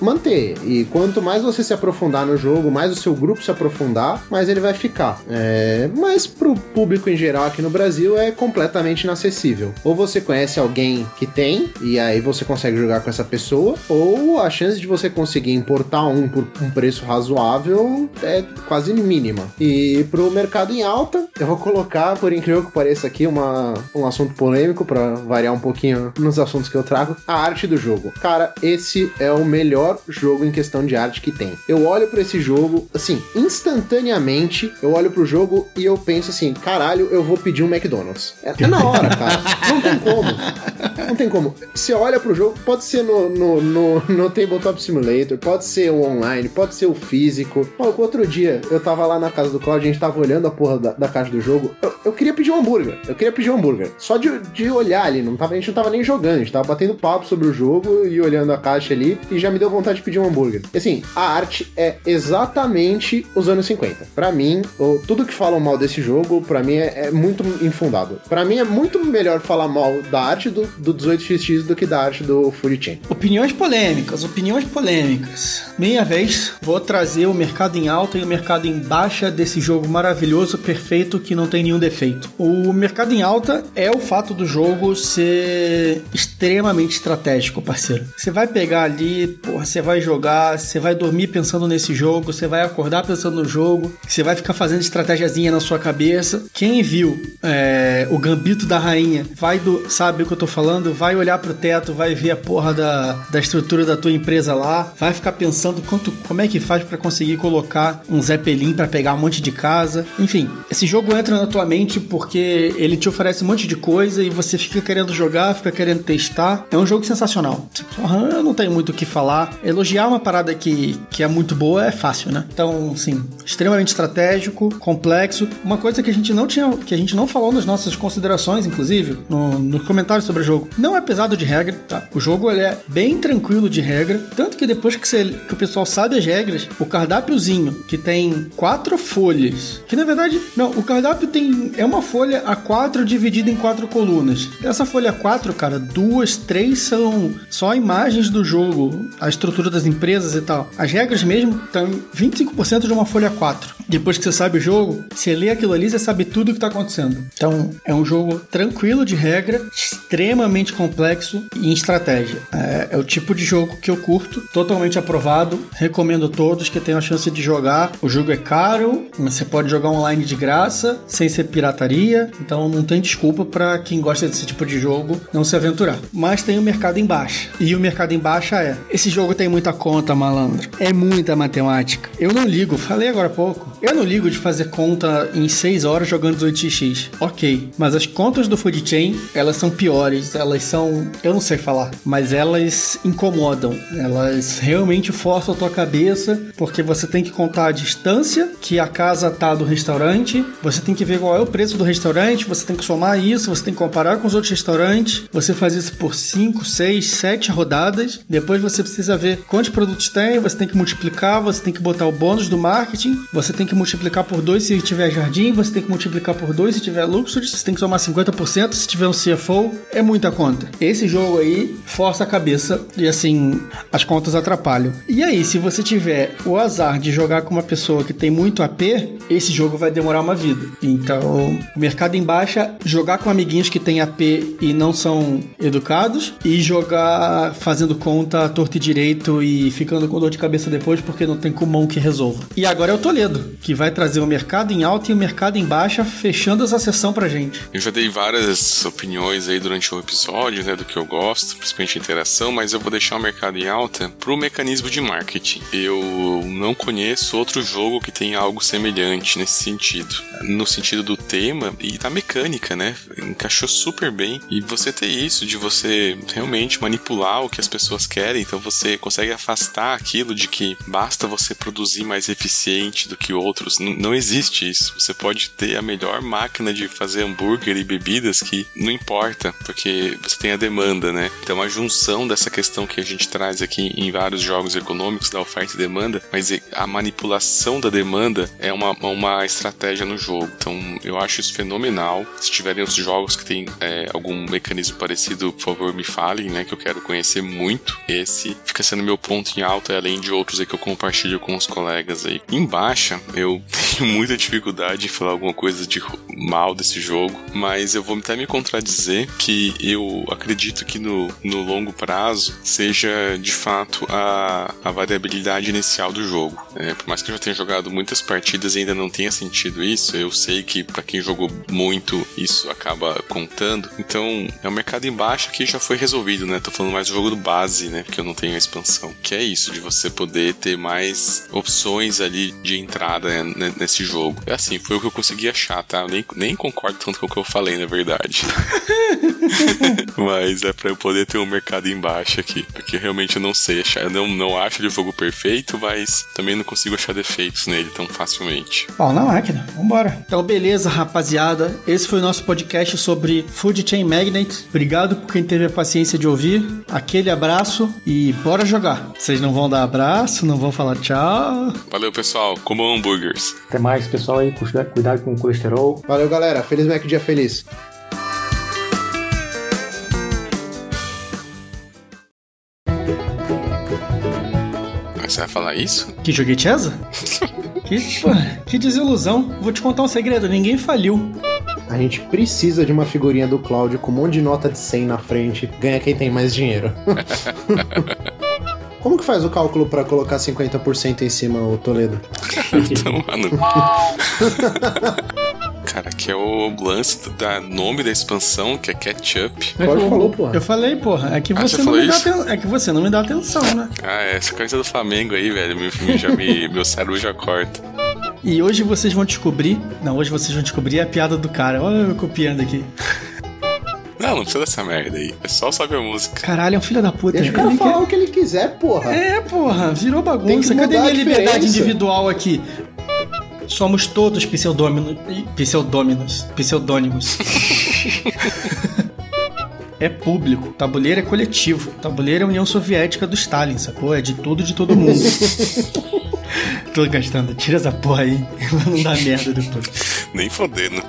manter. E quanto mais você se aprofundar no jogo, mais o seu grupo se aprofundar, mais ele vai ficar. É... Mas pro público em geral aqui no Brasil é completamente inacessível. Ou você conhece alguém que tem, e aí você consegue jogar com essa pessoa, ou a chance de você conseguir importar um por um preço razoável é quase mínima. E pro mercado em alta, eu vou colocar, por incrível que pareça aqui, uma, um assunto polêmico para variar um pouquinho nos assuntos que eu trago, a arte do jogo. Cara, esse é o melhor jogo em questão de arte que tem. Eu olho para esse jogo, assim, instantaneamente, eu olho pro jogo e eu penso assim, caralho, eu vou pedir um McDonald's. É, é na hora, cara. Não tem como. Não tem como. Você olha pro jogo, pode ser no, no, no, no Tabletop Simulator, pode ser online, pode ser o físico. Outro dia eu tava lá na casa do Claudio, a gente tava olhando a porra da, da caixa do jogo. Eu, eu, queria pedir um hambúrguer. Eu queria pedir um hambúrguer. Só de, de olhar ali, não tava, a gente não tava nem jogando, a gente tava batendo papo sobre o jogo e olhando a caixa ali e já me deu vontade de pedir um hambúrguer. E assim, a arte é exatamente os anos 50. Para mim, tudo que falam mal desse jogo, para mim é, é, muito infundado. Para mim é muito melhor falar mal da arte do, do 18xx do que da arte do Fury Chain. Opiniões polêmicas, opiniões polêmicas. Meia vez, vou trazer o mercado em alta e o mercado em baixa desse jogo maravilhoso, perfeito, que não tem nenhum defeito. O mercado em alta é o fato do jogo ser extremamente estratégico, parceiro. Você vai pegar ali, porra, você vai jogar, você vai dormir pensando nesse jogo, você vai acordar pensando no jogo, você vai ficar fazendo estratégiazinha na sua cabeça. Quem viu é, o Gambito da Rainha vai do, sabe o que eu tô falando? Vai olhar pro teto, vai ver a porra da, da estrutura da tua empresa lá, vai ficar pensando quanto, como é que faz para conseguir colocar um Zeppelin para pegar um monte de casa. Enfim, esse jogo entra na tua mente porque ele te oferece um monte de coisa e você fica querendo jogar, fica querendo testar. É um jogo sensacional. Eu não tenho muito o que falar. Elogiar uma parada que, que é muito boa é fácil, né? Então, sim, extremamente estratégico, complexo. Uma coisa que a gente não tinha, que a gente não falou nas nossas considerações, inclusive, no, no comentário sobre o jogo. Não é pesado de regra, tá? O jogo ele é bem tranquilo de regra, tanto que depois que, você, que o pessoal sabe as regras, o cardápiozinho, que tem quatro folhas, que na verdade, não, o cardápio tem, é uma folha A4 dividida em quatro colunas. Essa folha A4, cara, duas, três são só imagens do jogo, a estrutura das empresas e tal. As regras mesmo estão 25% de uma folha A4. Depois que você sabe o jogo, você lê aquilo ali, você sabe tudo o que está acontecendo. Então, é um jogo tranquilo de regra, extremamente complexo e em estratégia. É, é o tipo de jogo que eu curto, totalmente aprovado, recomendo a todos que tenham a chance de jogar. O jogo é caro, mas você pode jogar online de graça, sem ser pirataria, então não tem desculpa para quem gosta desse tipo de jogo não se aventurar. Mas tem o mercado em baixa. E o mercado em baixa é: esse jogo tem muita conta, malandro. É muita matemática. Eu não ligo, falei agora há pouco. Eu não ligo de fazer conta em 6 horas jogando 18x. Ok, mas as contas do Food Chain, elas são piores, elas são, eu não sei falar, mas elas incomodam. Elas realmente forçam a tua cabeça, porque você tem que contar a distância que a casa tá do restaurante, você tem que ver qual é o preço do restaurante, você tem que somar isso, você tem que comparar com os outros restaurantes, você faz isso por 5, 6, 7 rodadas, depois você precisa ver quantos produtos tem, você tem que multiplicar, você tem que botar o bônus do marketing, você tem que multiplicar por 2 se tiver jardim, você tem que multiplicar por 2 se tiver luxury, você tem que somar 50% se tiver um CFO, é muita conta. Esse jogo aí força a cabeça e assim, as contas atrapalham. E aí, se você tiver o azar de jogar com uma pessoa que tem muito AP, esse jogo vai demorar uma vida. Então, mercado em baixa, jogar com amiguinhos que têm AP e não são educados e jogar fazendo conta torto e direito e ficando com dor de cabeça depois porque não tem comum que resolva. E agora é o Toledo, que vai trazer o mercado em alta e o mercado em baixa, fechando essa sessão pra gente. Eu já dei várias opiniões aí durante o episódio, né, do que eu gosto, principalmente interação, mas eu vou deixar o mercado em alta pro mecanismo de marketing. Eu não conheço outro jogo que tenha algo semelhante nesse sentido. No sentido do tema e da mecânica, né? Encaixou super bem. E você ter isso de você realmente manipular o que as pessoas querem, então você consegue afastar aquilo de que basta você produzir mais eficiente do que outros. N não existe isso. Você pode ter a melhor máquina de fazer hambúrguer e bebidas que não importa, porque você tem a demanda, né? Então a junção dessa questão que a gente traz aqui em vários jogos econômicos da oferta demanda, mas a manipulação da demanda é uma, uma estratégia no jogo. Então eu acho isso fenomenal. Se tiverem outros jogos que tem é, algum mecanismo parecido, por favor me falem, né? Que eu quero conhecer muito. Esse fica sendo meu ponto em alta, além de outros aí que eu compartilho com os colegas aí. Em baixa, eu tenho muita dificuldade em falar alguma coisa de mal desse jogo, mas eu vou até me contradizer que eu acredito que no, no longo prazo seja de fato a, a variabilidade inicial do jogo. É, por mais que eu já tenha jogado muitas partidas e ainda não tenha sentido isso, eu sei que para quem jogou muito isso acaba contando. Então é um mercado em baixa que já foi resolvido, né? Tô falando mais do jogo do base, né? Porque eu não tenho a expansão. Que é isso, de você poder ter mais opções ali de entrada né, nesse jogo. É assim, foi o que eu consegui achar, tá? Nem, nem concordo tanto com o que eu falei, na verdade. Mas é para eu poder ter um mercado em baixa aqui. Porque realmente eu não sei achar. Eu não, não acho ele jogo perfeito, mas também não consigo achar defeitos nele tão facilmente. Pau na máquina, vambora. Então, beleza, rapaziada. Esse foi o nosso podcast sobre Food Chain Magnet. Obrigado por quem teve a paciência de ouvir. Aquele abraço e bora jogar. Vocês não vão dar abraço, não vão falar tchau. Valeu, pessoal. Comam hambúrgueres. Até mais, pessoal aí. Cuidado com o colesterol. Valeu, galera. Feliz Mac Dia Feliz. Você vai falar isso? Que joguei Chesa? que, pô, que desilusão. Vou te contar um segredo, ninguém faliu. A gente precisa de uma figurinha do Cláudio com um monte de nota de 100 na frente. Ganha quem tem mais dinheiro. Como que faz o cálculo para colocar 50% em cima, o Toledo? então, mano. Cara, que é o lance da nome da expansão, que é Ketchup. Pode falou, porra. Eu falei, porra, é que, Ah, você você não me dá isso? é que você não me dá atenção, né? Ah, é, essa camisa do Flamengo aí, velho. Meu, já me, meu cérebro já corta. E hoje vocês vão descobrir. Não, hoje vocês vão descobrir a piada do cara. Olha eu copiando aqui. Não, não precisa dessa merda aí. É só sobe a música. Caralho, é um filho da puta. Deixa o cara falar quer- o que ele quiser, porra. É, porra, virou Tem bagunça. que Cadê minha liberdade individual aqui? Somos todos pseudôminos. Pseudôminos. Pseudônimos. é público. Tabuleiro é coletivo. Tabuleiro é a União Soviética do Stalin, sacou? É de tudo, de todo mundo. Tô gastando. Tira essa porra aí. Não dá merda depois. Nem fodendo.